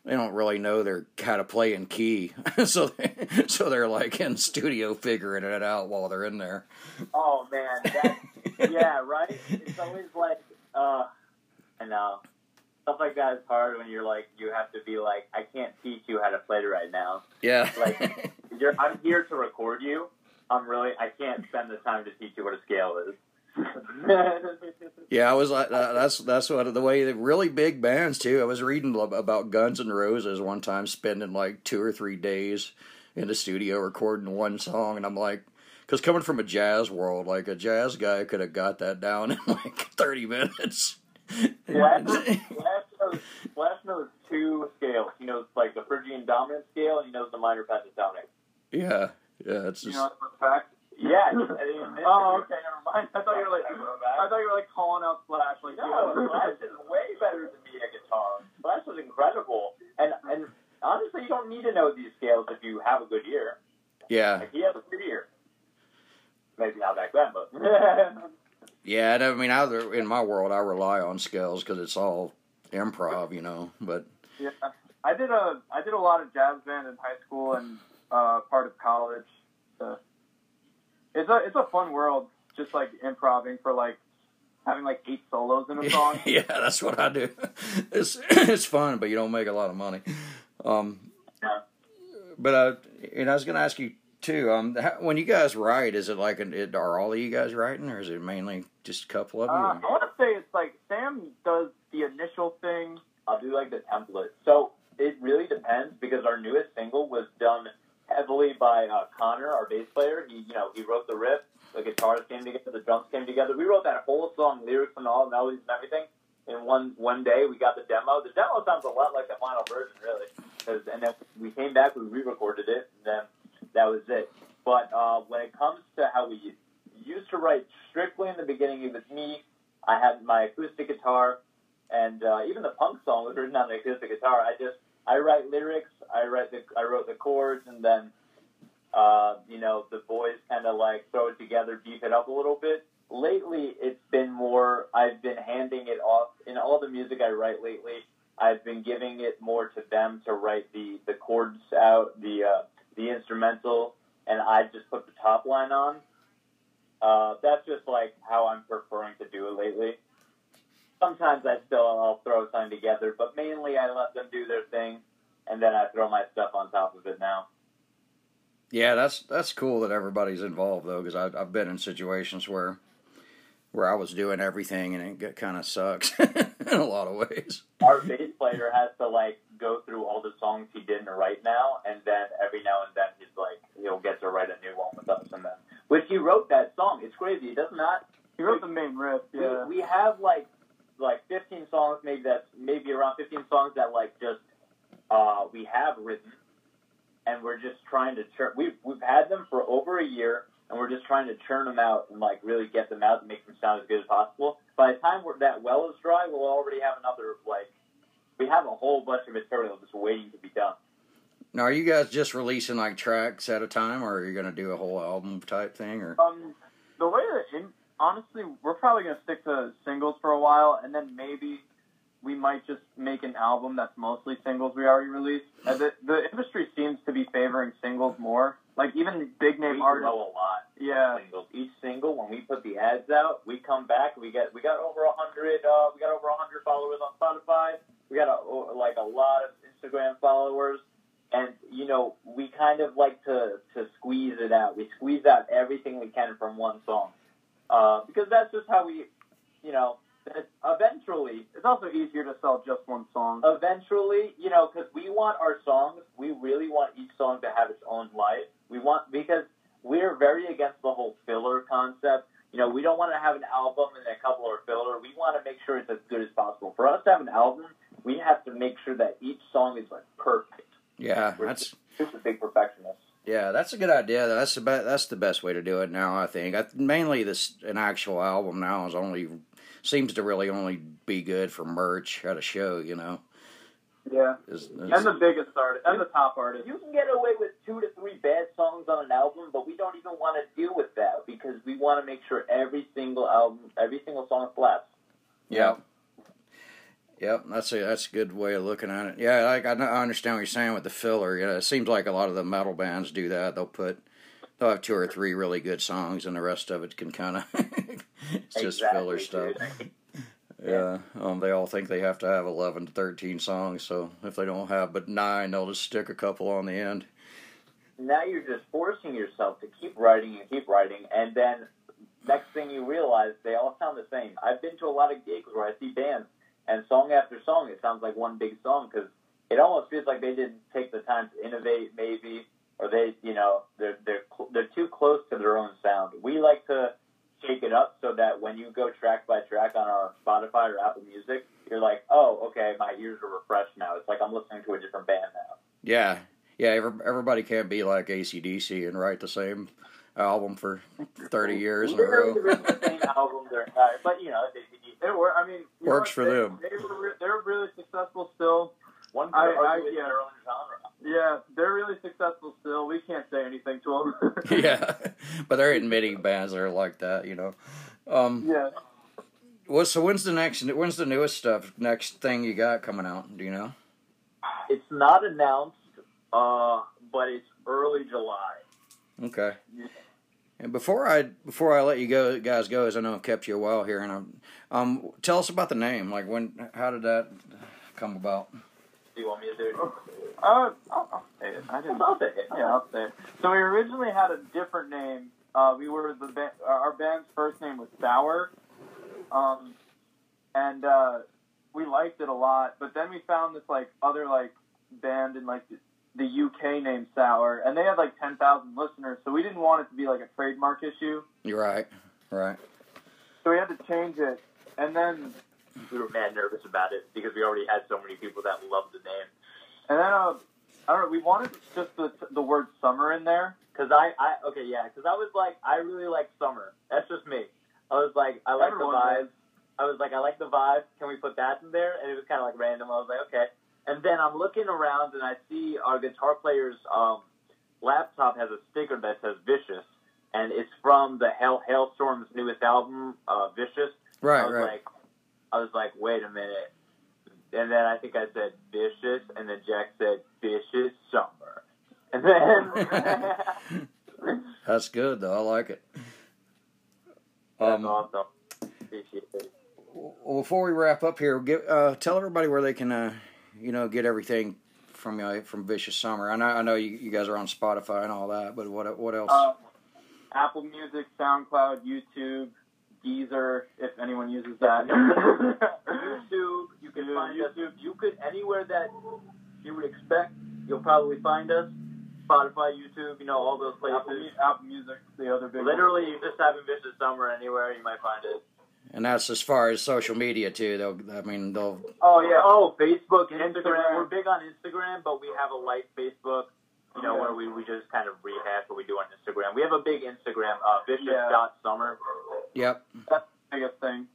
they don't really know their how to play in key, <laughs> so they, so they're like in studio figuring it out while they're in there. Oh man, that, yeah, right. It's always like, uh, I know stuff like that is hard when you're like, you have to be like, I can't teach you how to play it right now. Yeah, Like, <laughs> you're, I'm here to record you. I'm really, I can't spend the time to teach you what a scale is. <laughs> Yeah, I was like that, that's that's what the way the really big bands too. I was reading about Guns N' Roses one time spending like two or three days in the studio recording one song, and I'm like, because coming from a jazz world, like a jazz guy could have got that down in like <laughs> thirty minutes. Flash, Flash, knows, Flash knows two scales. He knows like the Phrygian dominant scale, and he knows the minor pentatonic. Yeah, yeah, it's You just know, for a fact. Yeah. I Oh, okay, never mind. I thought you were like, I thought you were like calling out Slash, like No, you Flash is way better than me at guitar. Flash is incredible, and and honestly, you don't need to know these scales if you have a good ear. yeah, Like he has a good ear. Maybe not back then, but <laughs> yeah. I mean, I, in my world, I rely on scales because it's all improv, you know. But Yeah, I did a I did a lot of jazz band in high school and uh, part of college. So it's a it's a fun world, just like improving for like having like eight solos in a song. <laughs> yeah, that's what I do. <laughs> It's <clears throat> it's fun, but you don't make a lot of money. Um, but I and I was going to ask you too. Um, how, when you guys write, is it like an, it, are all of you guys writing, or is it mainly just a couple of you? Uh, I want to say it's like Sam does the initial thing. I'll do like the template. So it really depends because our newest single was done heavily by uh, Connor, our bass player. He, you know, he wrote the riff, the guitars came together, the drums came together. We wrote that whole song, lyrics and all, melodies and everything. In one one day, we got the demo. The demo sounds a lot like the final version, really. and then we came back, we re-recorded it, and then that was it. But uh, when it comes to how we used to write strictly in the beginning, it was me. I had my acoustic guitar, and uh, even the punk song was written on an acoustic guitar. I just I write lyrics, I write the I wrote the chords, and then uh, you know the boys kind of like throw it together, beef it up a little bit. Lately, it's been more. I've been handing it off in all the music I write lately. I've been giving it more to them to write the the chords out, the uh, the instrumental, and I just put the top line on. Uh, that's just like how I'm preferring to do it lately sometimes I still I'll throw something together, but mainly I let them do their thing, and then I throw my stuff on top of it now. Yeah, that's that's cool that everybody's involved though, because I've I've been in situations where where I was doing everything and it kind of sucks <laughs> in a lot of ways. Our bass player has to like go through all the songs he didn't write now, and then every now and then he's like he'll get to write a new one with us, and then which he wrote that song. It's crazy. He does not. He wrote the main riff. Yeah. We, we have like like 15 songs, maybe that's maybe around 15 songs that like just uh, we have written, and we're just trying to. Tr- we've we've had them for over a year, and we're just trying to churn them out and like really get them out and make them sound as good as possible. By the time we're, that well is dry, we'll already have another like we have a whole bunch of material just waiting to be done. Now, are you guys just releasing like tracks at a time, or are you gonna do a whole album type thing? Or Um, the way that, in, honestly, we're probably gonna stick to singles for a while, and then maybe we might just make an album that's mostly singles we already released. The the industry seems to be favoring singles more. Like even big name we artists. grow a lot. Yeah. Singles. Each single, when we put the ads out, we come back. We get we got over a hundred. Uh, we got over a hundred followers on Spotify. We got a, like a lot of Instagram followers, and you know we kind of like to to squeeze it out. We squeeze out everything we can from one song, uh, because that's just how we, you know. Eventually, It's also easier to sell just one song. eventually, you know, because we want our songs, we really want each song to have its own life. We want because we're very against the whole filler concept. You know, we don't want to have an album and a couple are filler. We want to make sure it's as good as possible. For us to have an album, we have to make sure that each song is like perfect. yeah, We're that's just a big perfectionist. yeah, that's a good idea. That's the be- that's the best way to do it now. I think I, mainly this an actual album now is only seems to really only be good for merch at a show. You know, Yeah. Is- And the biggest artist, and the top artist. You can get away with two to three bad songs on an album, but we don't even want to deal with that because we want to make sure every single album, every single song slaps. Yeah. Yep, that's a that's a good way of looking at it. Yeah, like I, I understand what you're saying with the filler. Yeah, it seems like a lot of the metal bands do that. They'll put they'll have two or three really good songs, and the rest of it can kind of <laughs> it's just Exactly, filler stuff. Yeah, um, they all think they have to have eleven to thirteen songs. So if they don't have but nine, they'll just stick a couple on the end. now you're just forcing yourself to keep writing and keep writing, and then next thing you realize, they all sound the same. I've been to a lot of gigs where I see bands, and song after song, it sounds like one big song because it almost feels like they didn't take the time to innovate, maybe, or they, you know, they're they're cl- they're too close to their own sound. We like to shake it up so that when you go track by track on our Spotify or Apple Music, you're like, oh, okay, my ears are refreshed now. It's like I'm listening to a different band now. Yeah, yeah. Every, everybody can't be like ACDC and write the same album for thirty years in a row. The same <laughs> album their entire, but you know, they, they, It wor- I mean, you know Works for they, them. They were, they were really successful still. one I- I- yeah. their own genre. Yeah, they're really successful still. We can't say anything to them. <laughs> <laughs> yeah, but they're admitting bands that are like that, you know. Um, yeah. well, so when's the next? When's the newest stuff? Next thing you got coming out? Do you know? It's not announced, uh, but it's early July. Okay. And before I before I let you go, guys go, as I know I've kept you a while here, and I'm, um, tell us about the name. Like when, how did that come about? Do you want me to do it? Uh, I'll, I'll say it. I didn't. I'll say it. Yeah, I'll say it. So we originally had a different name. Uh, we were the ba- our band's first name was Sour, um, and uh, we liked it a lot. But then we found this like other like band in like the, the UK named Sour, and they had like ten thousand listeners. So we didn't want it to be like a trademark issue. You're right, right. So we had to change it. And then We were mad nervous about it because we already had so many people that loved the name. And then uh, I don't know. We wanted just the the word summer in there. Cause I, I okay, yeah, cause I was like, I really like summer. That's just me. I was like, I like Everyone the does. vibes. I was like, I like the vibes. Can we put that in there? And it was kind of like random. I was like, okay. And then I'm looking around and I see our guitar player's um, laptop has a sticker that says "Vicious," and it's from the Hail Halestorm's newest album, uh, "Vicious." Right, I was right. like, I was like, wait a minute. And then I think I said "Vicious," and then Jack said "Vicious Summer," <laughs> and then. That's good though. I like it. That's Um, awesome. Appreciate it. well, before we wrap up here, give, uh, tell everybody where they can, uh, you know, get everything from uh, from Vicious Summer. I know, I know you, you guys are on Spotify and all that, but what what else? Uh, Apple Music, SoundCloud, YouTube, Deezer, if anyone uses that. <laughs> YouTube, you can Yeah, find us. You could anywhere that you would expect, you'll probably find us. Spotify, YouTube, you know, all those places. Apple, Apple Music, the other big Literally, you just have Vicious Summer anywhere, you might find it. and that's as far as social media too. They'll, I mean, they'll. Oh yeah. Oh, Facebook, Instagram. Instagram. We're big on Instagram, but we have a light Facebook. you know, where we, we just kind of rehash what we do on Instagram. We have a big Instagram, uh, Vicious Yeah. dot Summer. Yep. That's the biggest thing.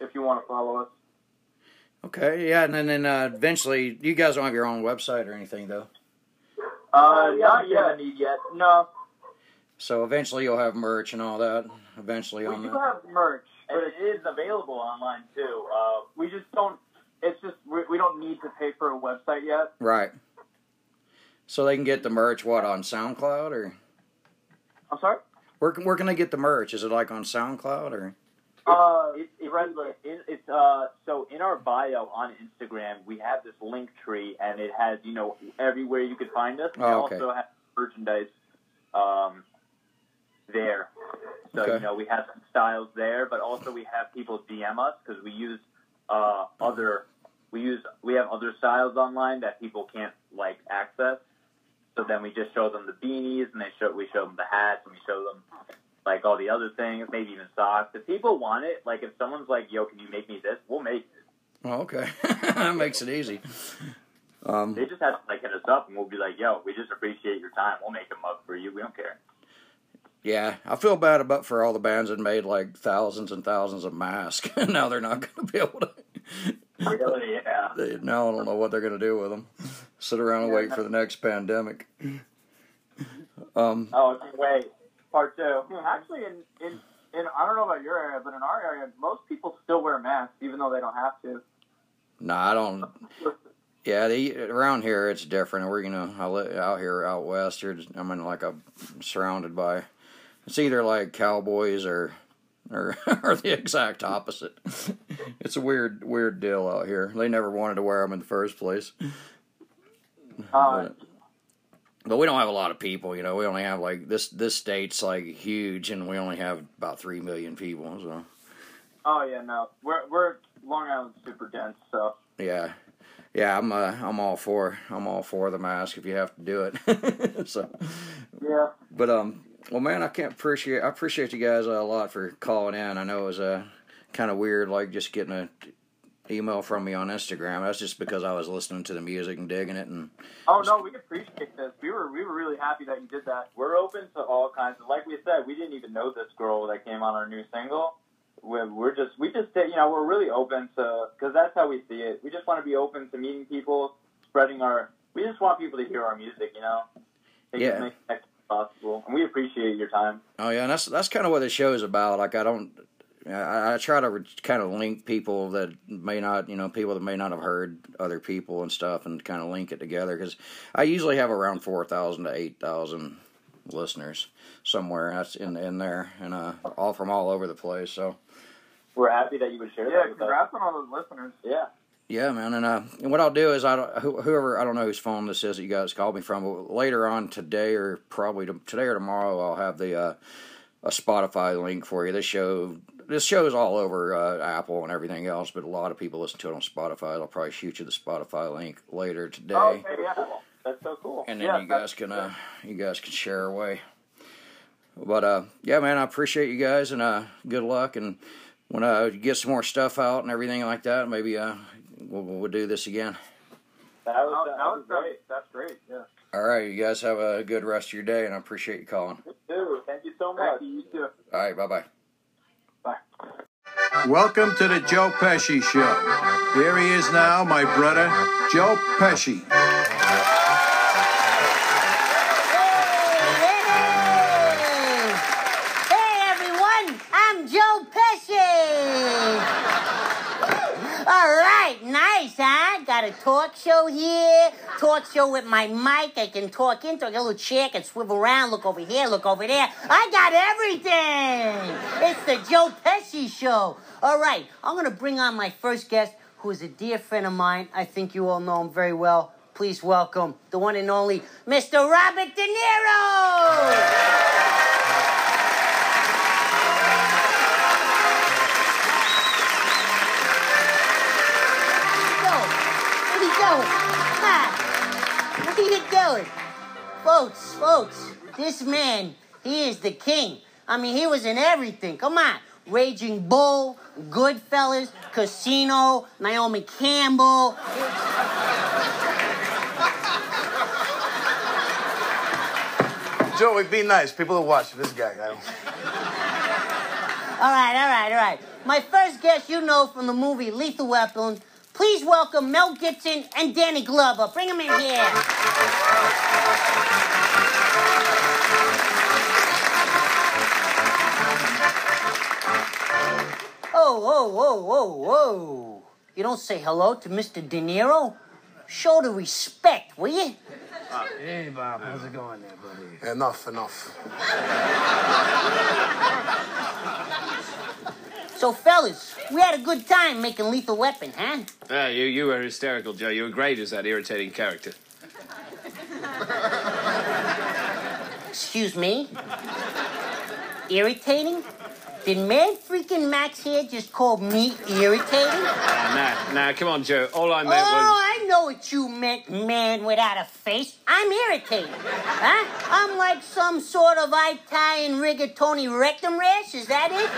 If you want to follow us. Okay. Yeah, and then, then uh, eventually, you guys don't have your own website or anything though. Uh, yeah, not yet. Need yet. No, So eventually, you'll have merch and all that. Eventually, we on do that. have merch, but it is available online too. Uh, we just don't. It's just we, we don't need to pay for a website yet. Right. So they can get the merch what on SoundCloud or I'm sorry. Where can, where can they get the merch? Is it like on SoundCloud or? Uh, it, it, it, it's uh so in our bio on Instagram we have this link tree and it has you know everywhere you could find us. We Oh, okay. also have merchandise um there. So Okay. you know we have some styles there, but also we have people DM us because we use uh other we use we have other styles online that people can't like access. So then we just show them the beanies and they show we show them the hats and we show them like all the other things, maybe even socks. If people want it, like if someone's like, "Yo, can you make me this?" We'll make it. Oh, okay. <laughs> that makes it easy. Um, They just have to like hit us up, and we'll be like, "Yo, we just appreciate your time. We'll make a mug for you. We don't care." yeah, I feel bad about for all the bands that made like thousands and thousands of masks. <laughs> And now they're not going to be able to. Really? <laughs> Yeah. They, now I don't know what they're going to do with them. Sit around and wait for the next pandemic. Um, Oh, wait. Part two. Actually, in, in in I don't know about your area, but in our area, most people still wear masks, even though they don't have to. no, I don't. Yeah, they, around here it's different. We're you know I li- out here out west. You're just, I mean like I'm surrounded by. It's either like cowboys or or <laughs> or the exact opposite. <laughs> it's a weird weird deal out here. They never wanted to wear them in the first place. Uh, But, but we don't have a lot of people. You know, we only have like this this state's like huge, and we only have about three million people. So oh yeah, no, we're we're Long Island's super dense, so yeah. Yeah, I'm uh, I'm all for I'm all for the mask if you have to do it. <laughs> so yeah. But um, well, man, I can't appreciate I appreciate you guys a lot for calling in. I know it was uh, kind of weird, like just getting a email from me on Instagram. That's just because I was listening to the music and digging it, and Oh no, we appreciate this. We were we were really happy that you did that. We're open to all kinds of. Like we said, we didn't even know this girl that came on our new single. We're, we're just we just you know we're really open to because that's how we see it. We just want to be open to meeting people, spreading our. We just want people to hear our music, you know. Yeah. it make it possible, and we appreciate your time. oh yeah, and that's that's kind of what the show is about. Like I don't. I, I try to re- kind of link people that may not, you know, people that may not have heard other people and stuff, and kind of link it together. Because I usually have around four thousand to eight thousand listeners somewhere. That's in in there, and uh, all from all over the place. So We're happy that you would share Yeah, that with us. congrats on all those listeners. Yeah. Yeah, man, and uh, and what I'll do is I whoever I don't know whose phone this is that you guys called me from, but later on today or probably today or tomorrow I'll have the uh, a Spotify link for you. This show this show is all over uh, Apple and everything else, but a lot of people listen to it on Spotify. I'll probably shoot you the Spotify link later today, Okay, yeah. That's so cool. and then yeah, you guys can uh, you guys can share away. But uh, yeah, man, I appreciate you guys and uh, good luck. And when I get some more stuff out and everything like that, maybe uh, we'll, we'll do this again. That was, that that was was great. That's great. Yeah. All right, you guys have a good rest of your day, and I appreciate you calling. Dude, thank you so much. Thank you. You too. All right, bye bye bye. Welcome to the Joe Pesci Show. Here he is now, my brother, Joe Pesci. Hey everyone, I'm Joe Pesci. All right, nice, huh? Got a talk show here, talk show with my mic. I can talk into a little chair, can swivel around, look over here, look over there. I got everything. It's the Joe Pesci Show. All right, I'm gonna bring on my first guest, who is a dear friend of mine. I think you all know him very well. Please welcome the one and only Mr. Robert De Niro. What are you doing? Come on. You doing? Folks, folks, this man, he is the king. I mean, he was in everything. Come on. Raging Bull, Goodfellas, Casino, Naomi Campbell. Joey, be nice. People are watching this guy. I don't... All right, all right, all right. My first guest you know from the movie Lethal Weapon. Please welcome Mel Gibson and Danny Glover. Bring them in here. Oh, whoa, whoa, whoa, whoa. You don't say hello to Mr. De Niro? Show the respect, will you? Uh, hey, Bob, how's it going there, buddy? Enough, enough. <laughs> So, fellas, we had a good time making Lethal Weapon, huh? Ah, you, you were hysterical, Joe. You were great as that irritating character. Excuse me? Irritating? Did man freaking Max here just call me irritating? Nah, nah, nah, come on, Joe. All I Oh, meant was. I know what you meant, man without a face. I'm irritated. Huh? I'm like some sort of Italian rigatoni rectum rash. Is that it?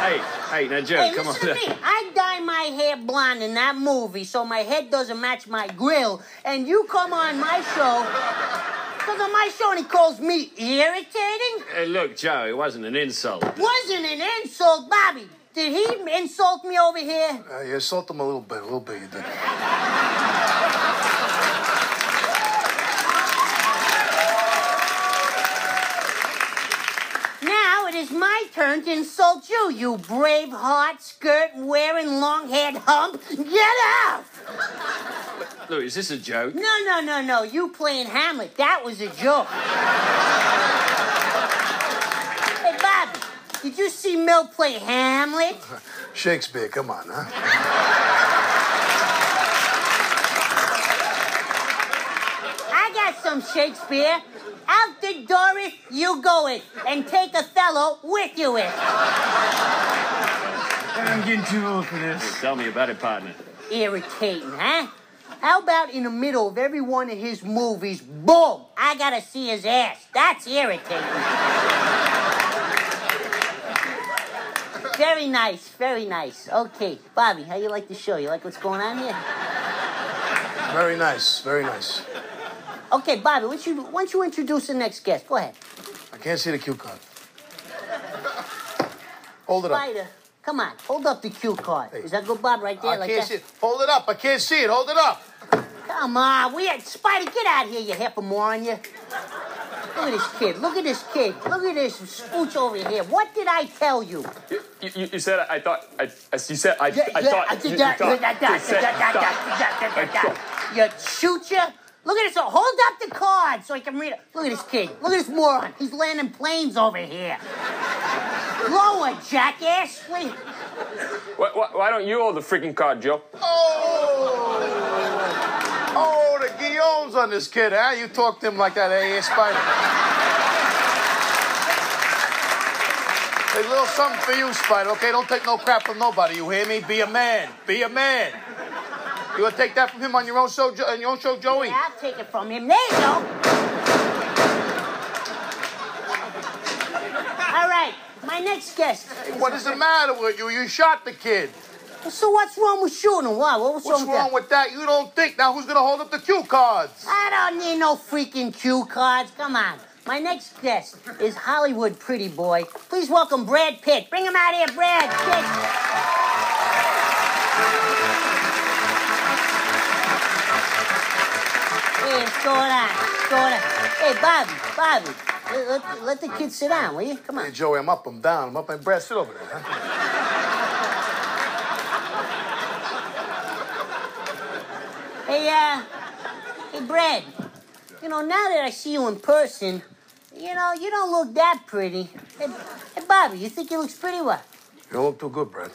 Hey, hey, now, Joe, hey, come listen on. to me. I dye my hair blonde in that movie so my head doesn't match my grill. And you come on my show. Because on my show and he calls me irritating? Hey, look, Joe, it wasn't an insult. Wasn't an insult, Bobby. Did he insult me over here? Uh, you insult him a little bit, a little bit. You did. Now it is my turn to insult you, you Braveheart skirt wearing long haired hump. Get out! Look, is this a joke? No, no, no, no. You playing Hamlet. That was a joke. Hey, Bobby, did you see Mel play Hamlet? <laughs> Shakespeare, come on, huh? I got some Shakespeare. Out the door if you go it, and take Othello with you it. I'm getting too old for this. Tell me about it, partner. Irritating, huh? How about in the middle of every one of his movies, boom, I gotta see his ass. That's irritating. Very nice, very nice. Okay, Bobby, how you like the show? You like what's going on here? Very nice, very nice. Okay, Bobby, why don't you, why don't you introduce the next guest? Go ahead. I can't see the cue card. Hold it up. Spider, come on, hold up the cue card. Is that good, Bob, right there? I like can't that? see it. Hold it up. I can't see it. Hold it up. Come on, we had Spider, get out of here, you hippo moron, you. Look at this kid. Look at this kid. Look at this spooch over here. What did I tell you? You, you, you said I thought I, I you said I, Yeah, I yeah, thought I you, did you that. thought- that, that, you said- that, that, that, that, that, that. You shoot you. Look at this. Hold up the card so I can read it. Look at this kid. Look at this moron. He's landing planes over here. Lower, jackass. Wait. Why, why, why don't you hold the freaking card, Joe? Oh, the Guillaume's on this kid, huh? You talk to him like that, eh, Spider? Hey, little something for you, Spider, okay? Don't take no crap from nobody, you hear me? Be a man. Be a man. You gonna take that from him on your own show, Jo- on your own show, Joey? Yeah, I'll take it from him. There you go. All right, my next guest. What is the matter with you? You shot the kid. So what's wrong with shooting him? What? What's, What's wrong with wrong that? with that? You don't think. Now who's gonna hold up the cue cards? I don't need no freaking cue cards. Come on. My next guest is Hollywood pretty boy. Please welcome Brad Pitt. Bring him out here, Brad Pitt. Hey, what's going on? What's going on? Hey, Bobby, Bobby, let, let, let the kid sit down, will you? Come on. Hey, Joey, I'm up, I'm down, I'm up, and Brad, sit over there, huh? Hey, uh, hey, Brad. You know, now that I see you in person, you know, you don't look that pretty. Hey, hey Bobby, you think he looks pretty what? You don't look too good, Brad.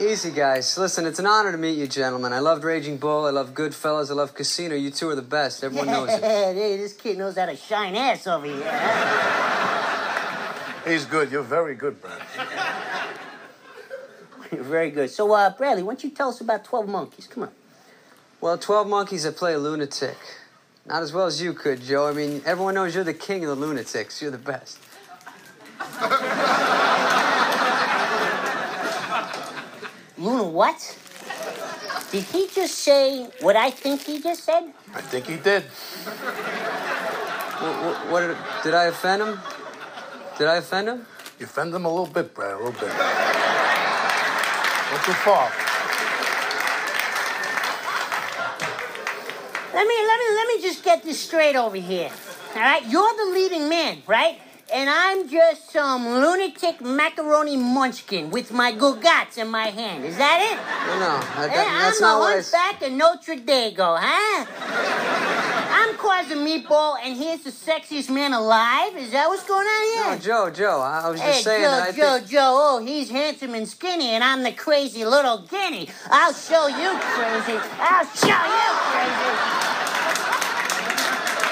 Easy, guys. Listen, it's an honor to meet you, gentlemen. I loved Raging Bull. I love Goodfellas. I love Casino. You two are the best. Everyone knows it. <laughs> hey, this kid knows how to shine ass over here. He's good. You're very good, Brad. <laughs> Very good. So, uh, Bradley, why don't you tell us about 12 Monkeys? Come on. Well, 12 Monkeys, I play a lunatic. Not as well as you could, Joe. I mean, everyone knows you're the king of the lunatics. You're the best. Luna what? Did he just say what I think he just said? I think he did. What, what did, did I offend him? Did I offend him? You offend him a little bit, Brad, a little bit. Not too far. Let me let me let me just get this straight over here. All right, you're the leading man, right? And I'm just some lunatic macaroni munchkin with my gugats in my hand. Is that it? No, no, that, Hey, that- that's I'm not the what I s- hunchback of Notre Dago, huh? I'm Quasi Meatball, and here's the sexiest man alive. Is that what's going on here? No, Joe, Joe, I, I was just Hey, saying Joe, that I Joe, think... Joe, oh, he's handsome and skinny, and I'm the crazy little guinea. I'll show you crazy. I'll show you crazy.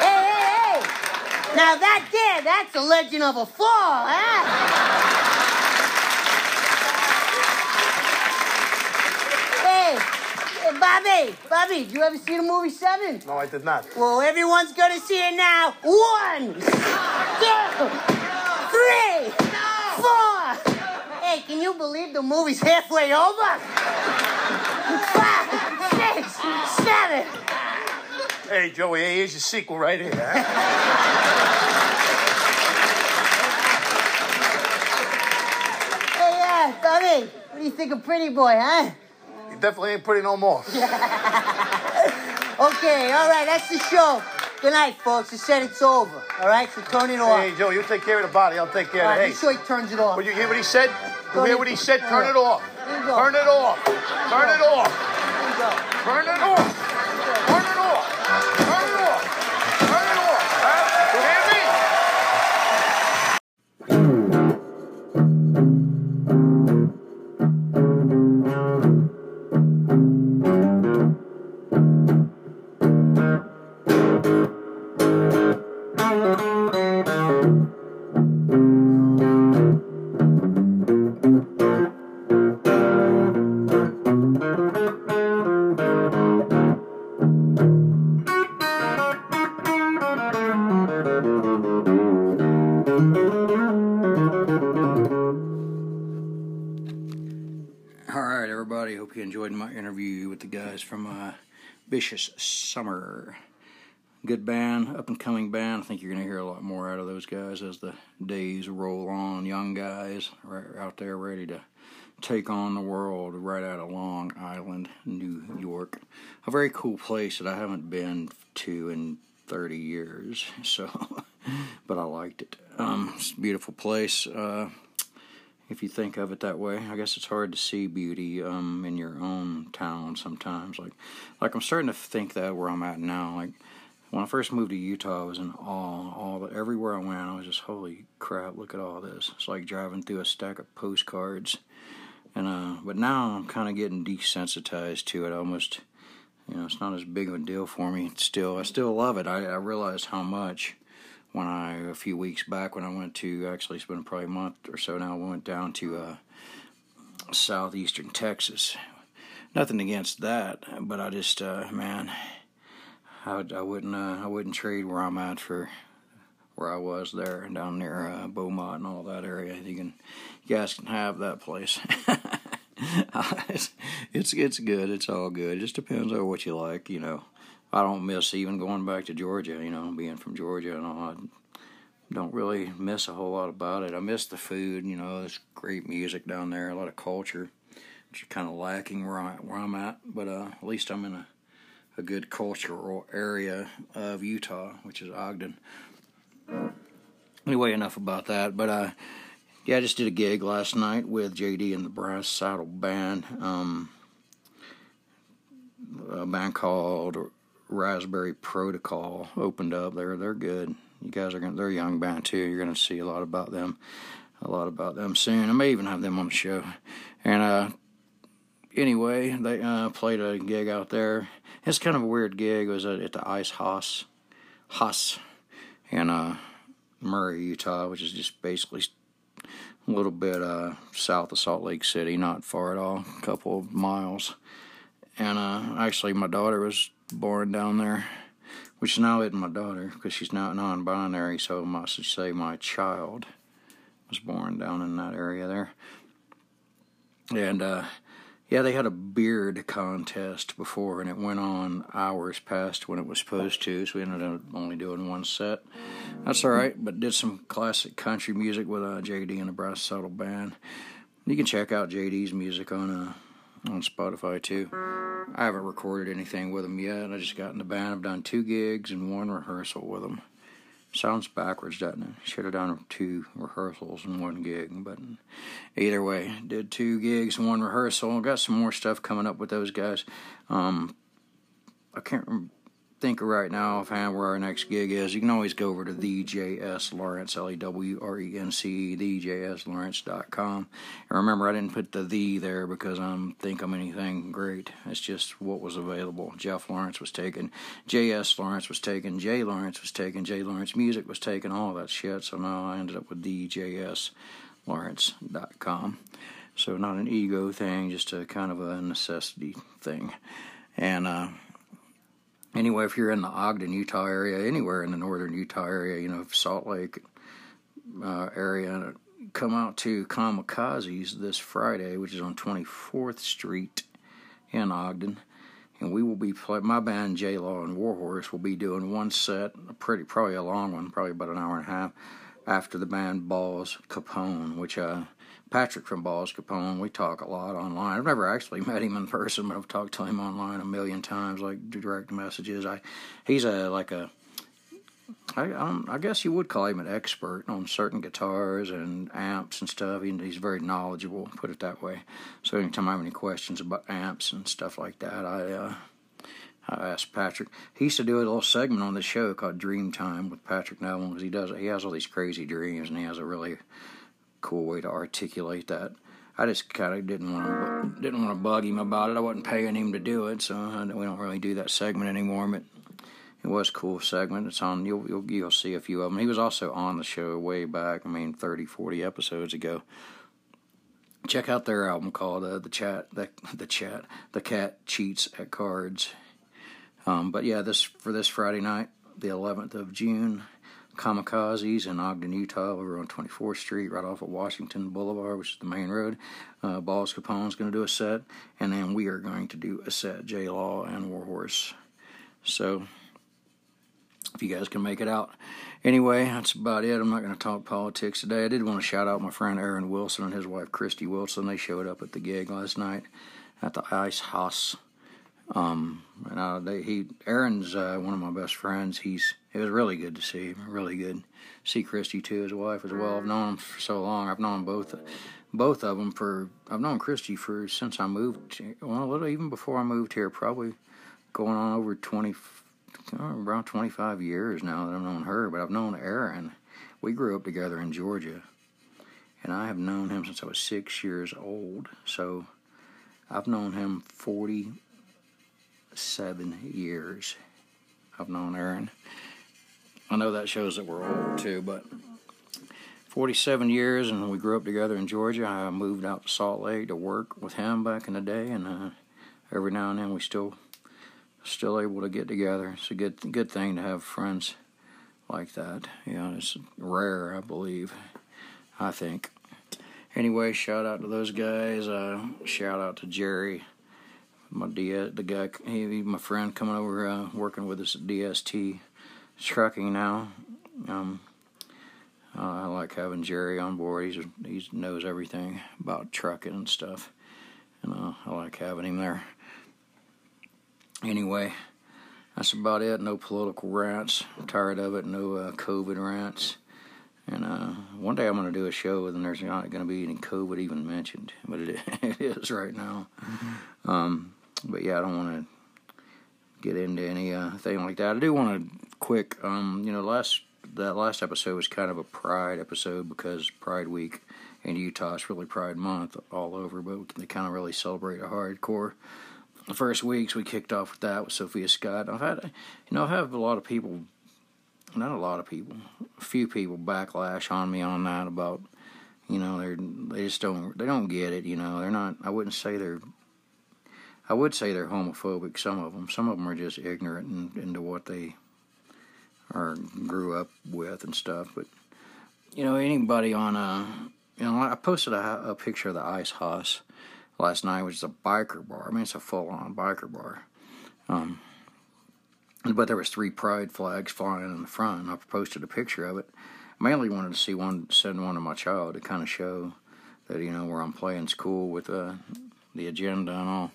Hey, hey, hey. Now that there, that's a legend of a fall, huh? Hey, hey, Bobby, Bobby, you ever see the movie Seven? No, I did not. Well, everyone's gonna see it now. One, two, three, four. Hey, can you believe the movie's halfway over? Five, six, seven. Hey, Joey, hey, here's your sequel right here. Huh? Hey, uh, Bobby, what do you think of Pretty Boy, huh? You definitely ain't pretty no more. <laughs> Okay, all right, that's the show. Good night, folks. I said it's over. All right, so turn it off. Hey, Joe, you take care of the body. I'll take care of right, the make hey. sure he turns it off. Well, you hear what he said? You hear what he said? turn it it off. Go. Turn it off. Turn it off. Go. Turn it off. Vicious Summer. Good band, up and coming band. I think you're going to hear a lot more out of those guys as the days roll on. Young guys right out there ready to take on the world right out of Long Island, New York. A very cool place that I haven't been to in 30 years. <laughs> So, but I liked it. Um, it's a beautiful place. Uh, if you think of it that way. I guess it's hard to see beauty um, in your own town sometimes. Like, like I'm starting to think that where I'm at now. Like when I first moved to Utah, I was in awe. All the, everywhere I went, I was just holy crap! Look at all this. It's like driving through a stack of postcards. And uh, but now I'm kind of getting desensitized to it. Almost, you know, it's not as big of a deal for me. Still, I still love it. I, I realized how much when I a few weeks back when I went to actually it's been probably a month or so now. I went down to uh, southeastern Texas. Nothing against that, but I just uh, man, I, I wouldn't uh, I wouldn't trade where I'm at for where I was there down near uh, Beaumont and all that area. You can you guys can have that place. <laughs> it's it's good. It's all good. It just depends on what you like, you know. I don't miss even going back to Georgia, you know, being from Georgia and all. I don't really miss a whole lot about it. I miss the food, you know, there's great music down there, a lot of culture, which is kind of lacking where, I, I'm at. But uh, at least I'm in a, a good cultural area of Utah, which is Ogden. Anyway, enough about that. But uh, yeah, I just did a gig last night with JD and the Brass Saddle Band. Um, a band called Raspberry Protocol opened up. They're they're good. You guys are gonna they're a young band too. You're gonna see a lot about them, a lot about them soon. I may even have them on the show. And uh, anyway, they uh, played a gig out there. It's kind of a weird gig. It was at, the Ice House, House, in uh, Murray, Utah, which is just basically a little bit uh, south of Salt Lake City, not far at all, a couple of miles. And uh, actually, my daughter was born down there, which now isn't my daughter because she's not non-binary. So I must say my child was born down in that area there. And uh, Yeah, they had a beard contest before, and it went on hours past when it was supposed to, so we ended up only doing one set. That's all right, but did some classic country music with uh, JD and the Brass Saddle Band. You can check out JD's music on uh, on Spotify too. I haven't recorded anything with them yet. I just got in the band. I've done two gigs and one rehearsal with them. Sounds backwards, doesn't it? Should have done two rehearsals and one gig, but either way, did two gigs and one rehearsal. Got some more stuff coming up with those guys. Um, I can't think right now offhand where our next gig is. You can always go over to the JS Lawrence, L E W R E N C E, thejslawrence.com. And remember, I didn't put the the there because I don't think I'm anything great. It's just what was available. Jeff Lawrence was taken, JS Lawrence was taken, J Lawrence was taken, J Lawrence Music was taken, all that shit. So now I ended up with thejslawrence.com. So not an ego thing, just a kind of a necessity thing. And, uh, anyway, if you're in the Ogden, Utah area, anywhere in the northern Utah area, you know, Salt Lake uh, area, come out to Kamikazes this Friday, which is on 24th Street in Ogden. And we will be my band, J Law and Warhorse, will be doing one set, a pretty, probably a long one, probably about an hour and a half, after the band Balls Capone, which uh, Patrick from Balls Capone, we talk a lot online. I've never actually <laughs> met him in person, but I've talked to him online a million times, like direct messages. I, he's a like a, I, um, I guess you would call him an expert on certain guitars and amps and stuff. He, he's very knowledgeable, put it that way. So anytime I have any questions about amps and stuff like that, I. Uh, I asked Patrick. He used to do a little segment on the show called Dream Time with Patrick Neville because he does. He has all these crazy dreams and he has a really cool way to articulate that. I just kind of didn't want to didn't want to bug him about it. I wasn't paying him to do it, so we don't really do that segment anymore. But it was a cool segment. It's on. You'll you'll you'll see a few of them. He was also on the show way back. I mean, 30, 40 episodes ago. Check out their album called uh, "The Chat." The, the chat. The cat cheats at cards. Um, but yeah, this for this Friday night, the 11th of June, Kamikazes in Ogden, Utah, over on 24th Street, right off of Washington Boulevard, which is the main road. Uh, Balls Capone's going to do a set, and then we are going to do a set, J Law and Warhorse. So, if you guys can make it out. Anyway, that's about it. I'm not going to talk politics today. I did want to shout out my friend Aaron Wilson and his wife Christy Wilson. They showed up at the gig last night at the Ice House. Um, and uh, they, he Aaron's uh, one of my best friends. He's it was really good to see him. Really good. See Christy too, his wife as well. I've known him for so long. I've known both, both of them for. I've known Christy for since I moved. Well, a little even before I moved here. Probably going on over twenty, around twenty five years now that I've known her. But I've known Aaron. We grew up together in Georgia, and I have known him since I was six years old. So I've known him forty seven years. I've known Aaron. I know that shows that we're old too, but 47 years, and we grew up together in Georgia. I moved out to Salt Lake to work with him back in the day, and uh, every now and then we still still able to get together. It's a good good thing to have friends like that. You know, it's rare, I believe. I think. Anyway, shout out to those guys. Uh, shout out to Jerry my D the guy he my friend coming over uh, working with us at DST trucking now. Um, uh, I like having Jerry on board. He's he knows everything about trucking and stuff, and uh, I like having him there. Anyway, that's about it. No political rants. I'm tired of it. No uh, COVID rants. And uh, one day I'm going to do a show and there's not going to be any COVID even mentioned, but it, <laughs> it is right now. Mm-hmm. Um, but yeah, I don't want to get into any uh, thing like that. I do want to quick, um, you know, last that last episode was kind of a Pride episode because Pride Week in Utah is really Pride Month all over, but they kind of really celebrate a hardcore. The first weeks we kicked off with that with Sophia Scott. I've had, you know, I've had a lot of people, not a lot of people, a few people backlash on me on that about, you know, they're they just don't they don't get it. You know, they're not. I wouldn't say they're I would say they're homophobic. Some of them, some of them are just ignorant in, into what they are grew up with and stuff. But you know, anybody on a, you know, I posted a, a picture of the ice house last night, which is a biker bar. I mean, it's a full-on biker bar. Um, but there was three pride flags flying in the front. And I posted a picture of it. Mainly wanted to see one, send one to my child to kind of show that you know where I'm playing's cool with uh, the agenda and all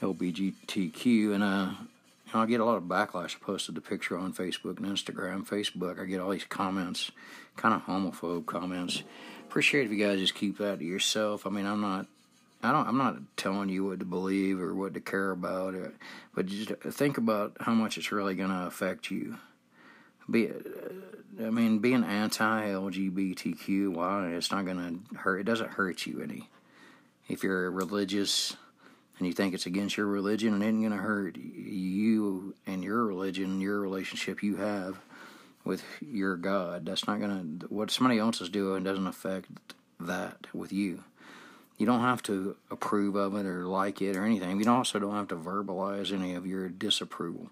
LBGTQ. And uh, I get a lot of backlash. I posted the picture on Facebook and Instagram. Facebook, I get all these comments, kind of homophobe comments. Appreciate if you guys just keep that to yourself. I mean, I'm not I don't. I'm not telling you what to believe or what to care about, or, but just think about how much it's really going to affect you. Be, I mean, being anti-LGBTQY, it's not going to hurt. It doesn't hurt you any. If you're religious and you think it's against your religion, and it ain't going to hurt you and your religion, your relationship you have with your God. That's not going to. What somebody else is doing doesn't affect that with you you don't have to approve of it or like it or anything. You also don't have to verbalize any of your disapproval.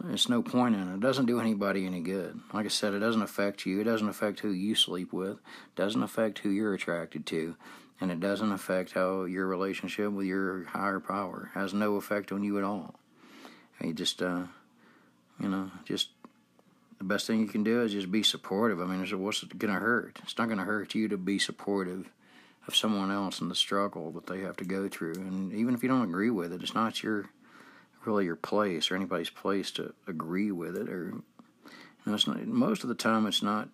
There's no point in it. It doesn't do anybody any good. Like I said, it doesn't affect you. It doesn't affect who you sleep with. It doesn't affect who you're attracted to. And it doesn't affect how your relationship with your higher power has no effect on you at all. You just, uh, you know, just the best thing you can do is just be supportive. I mean, what's going to hurt? It's not going to hurt you to be supportive of someone else and the struggle that they have to go through. And even if you don't agree with it, it's not your really your place or anybody's place to agree with it. Or you know, it's not, most of the time, it's not.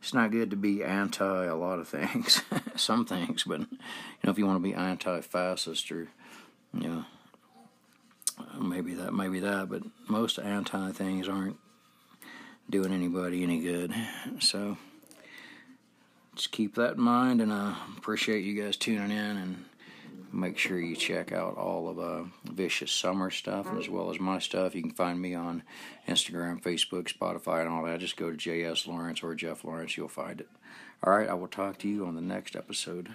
It's not good to be anti a lot of things, <laughs> some things, but you know if you want to be anti-fascist or you know maybe that, maybe that, but most anti things aren't doing anybody any good. So just keep that in mind, and I appreciate you guys tuning in. And make sure you check out all of uh, Vicious Summer stuff as well as my stuff. You can find me on Instagram, Facebook, Spotify, and all that. Just go to JS Lawrence or Jeff Lawrence, you'll find it. All right, I will talk to you on the next episode.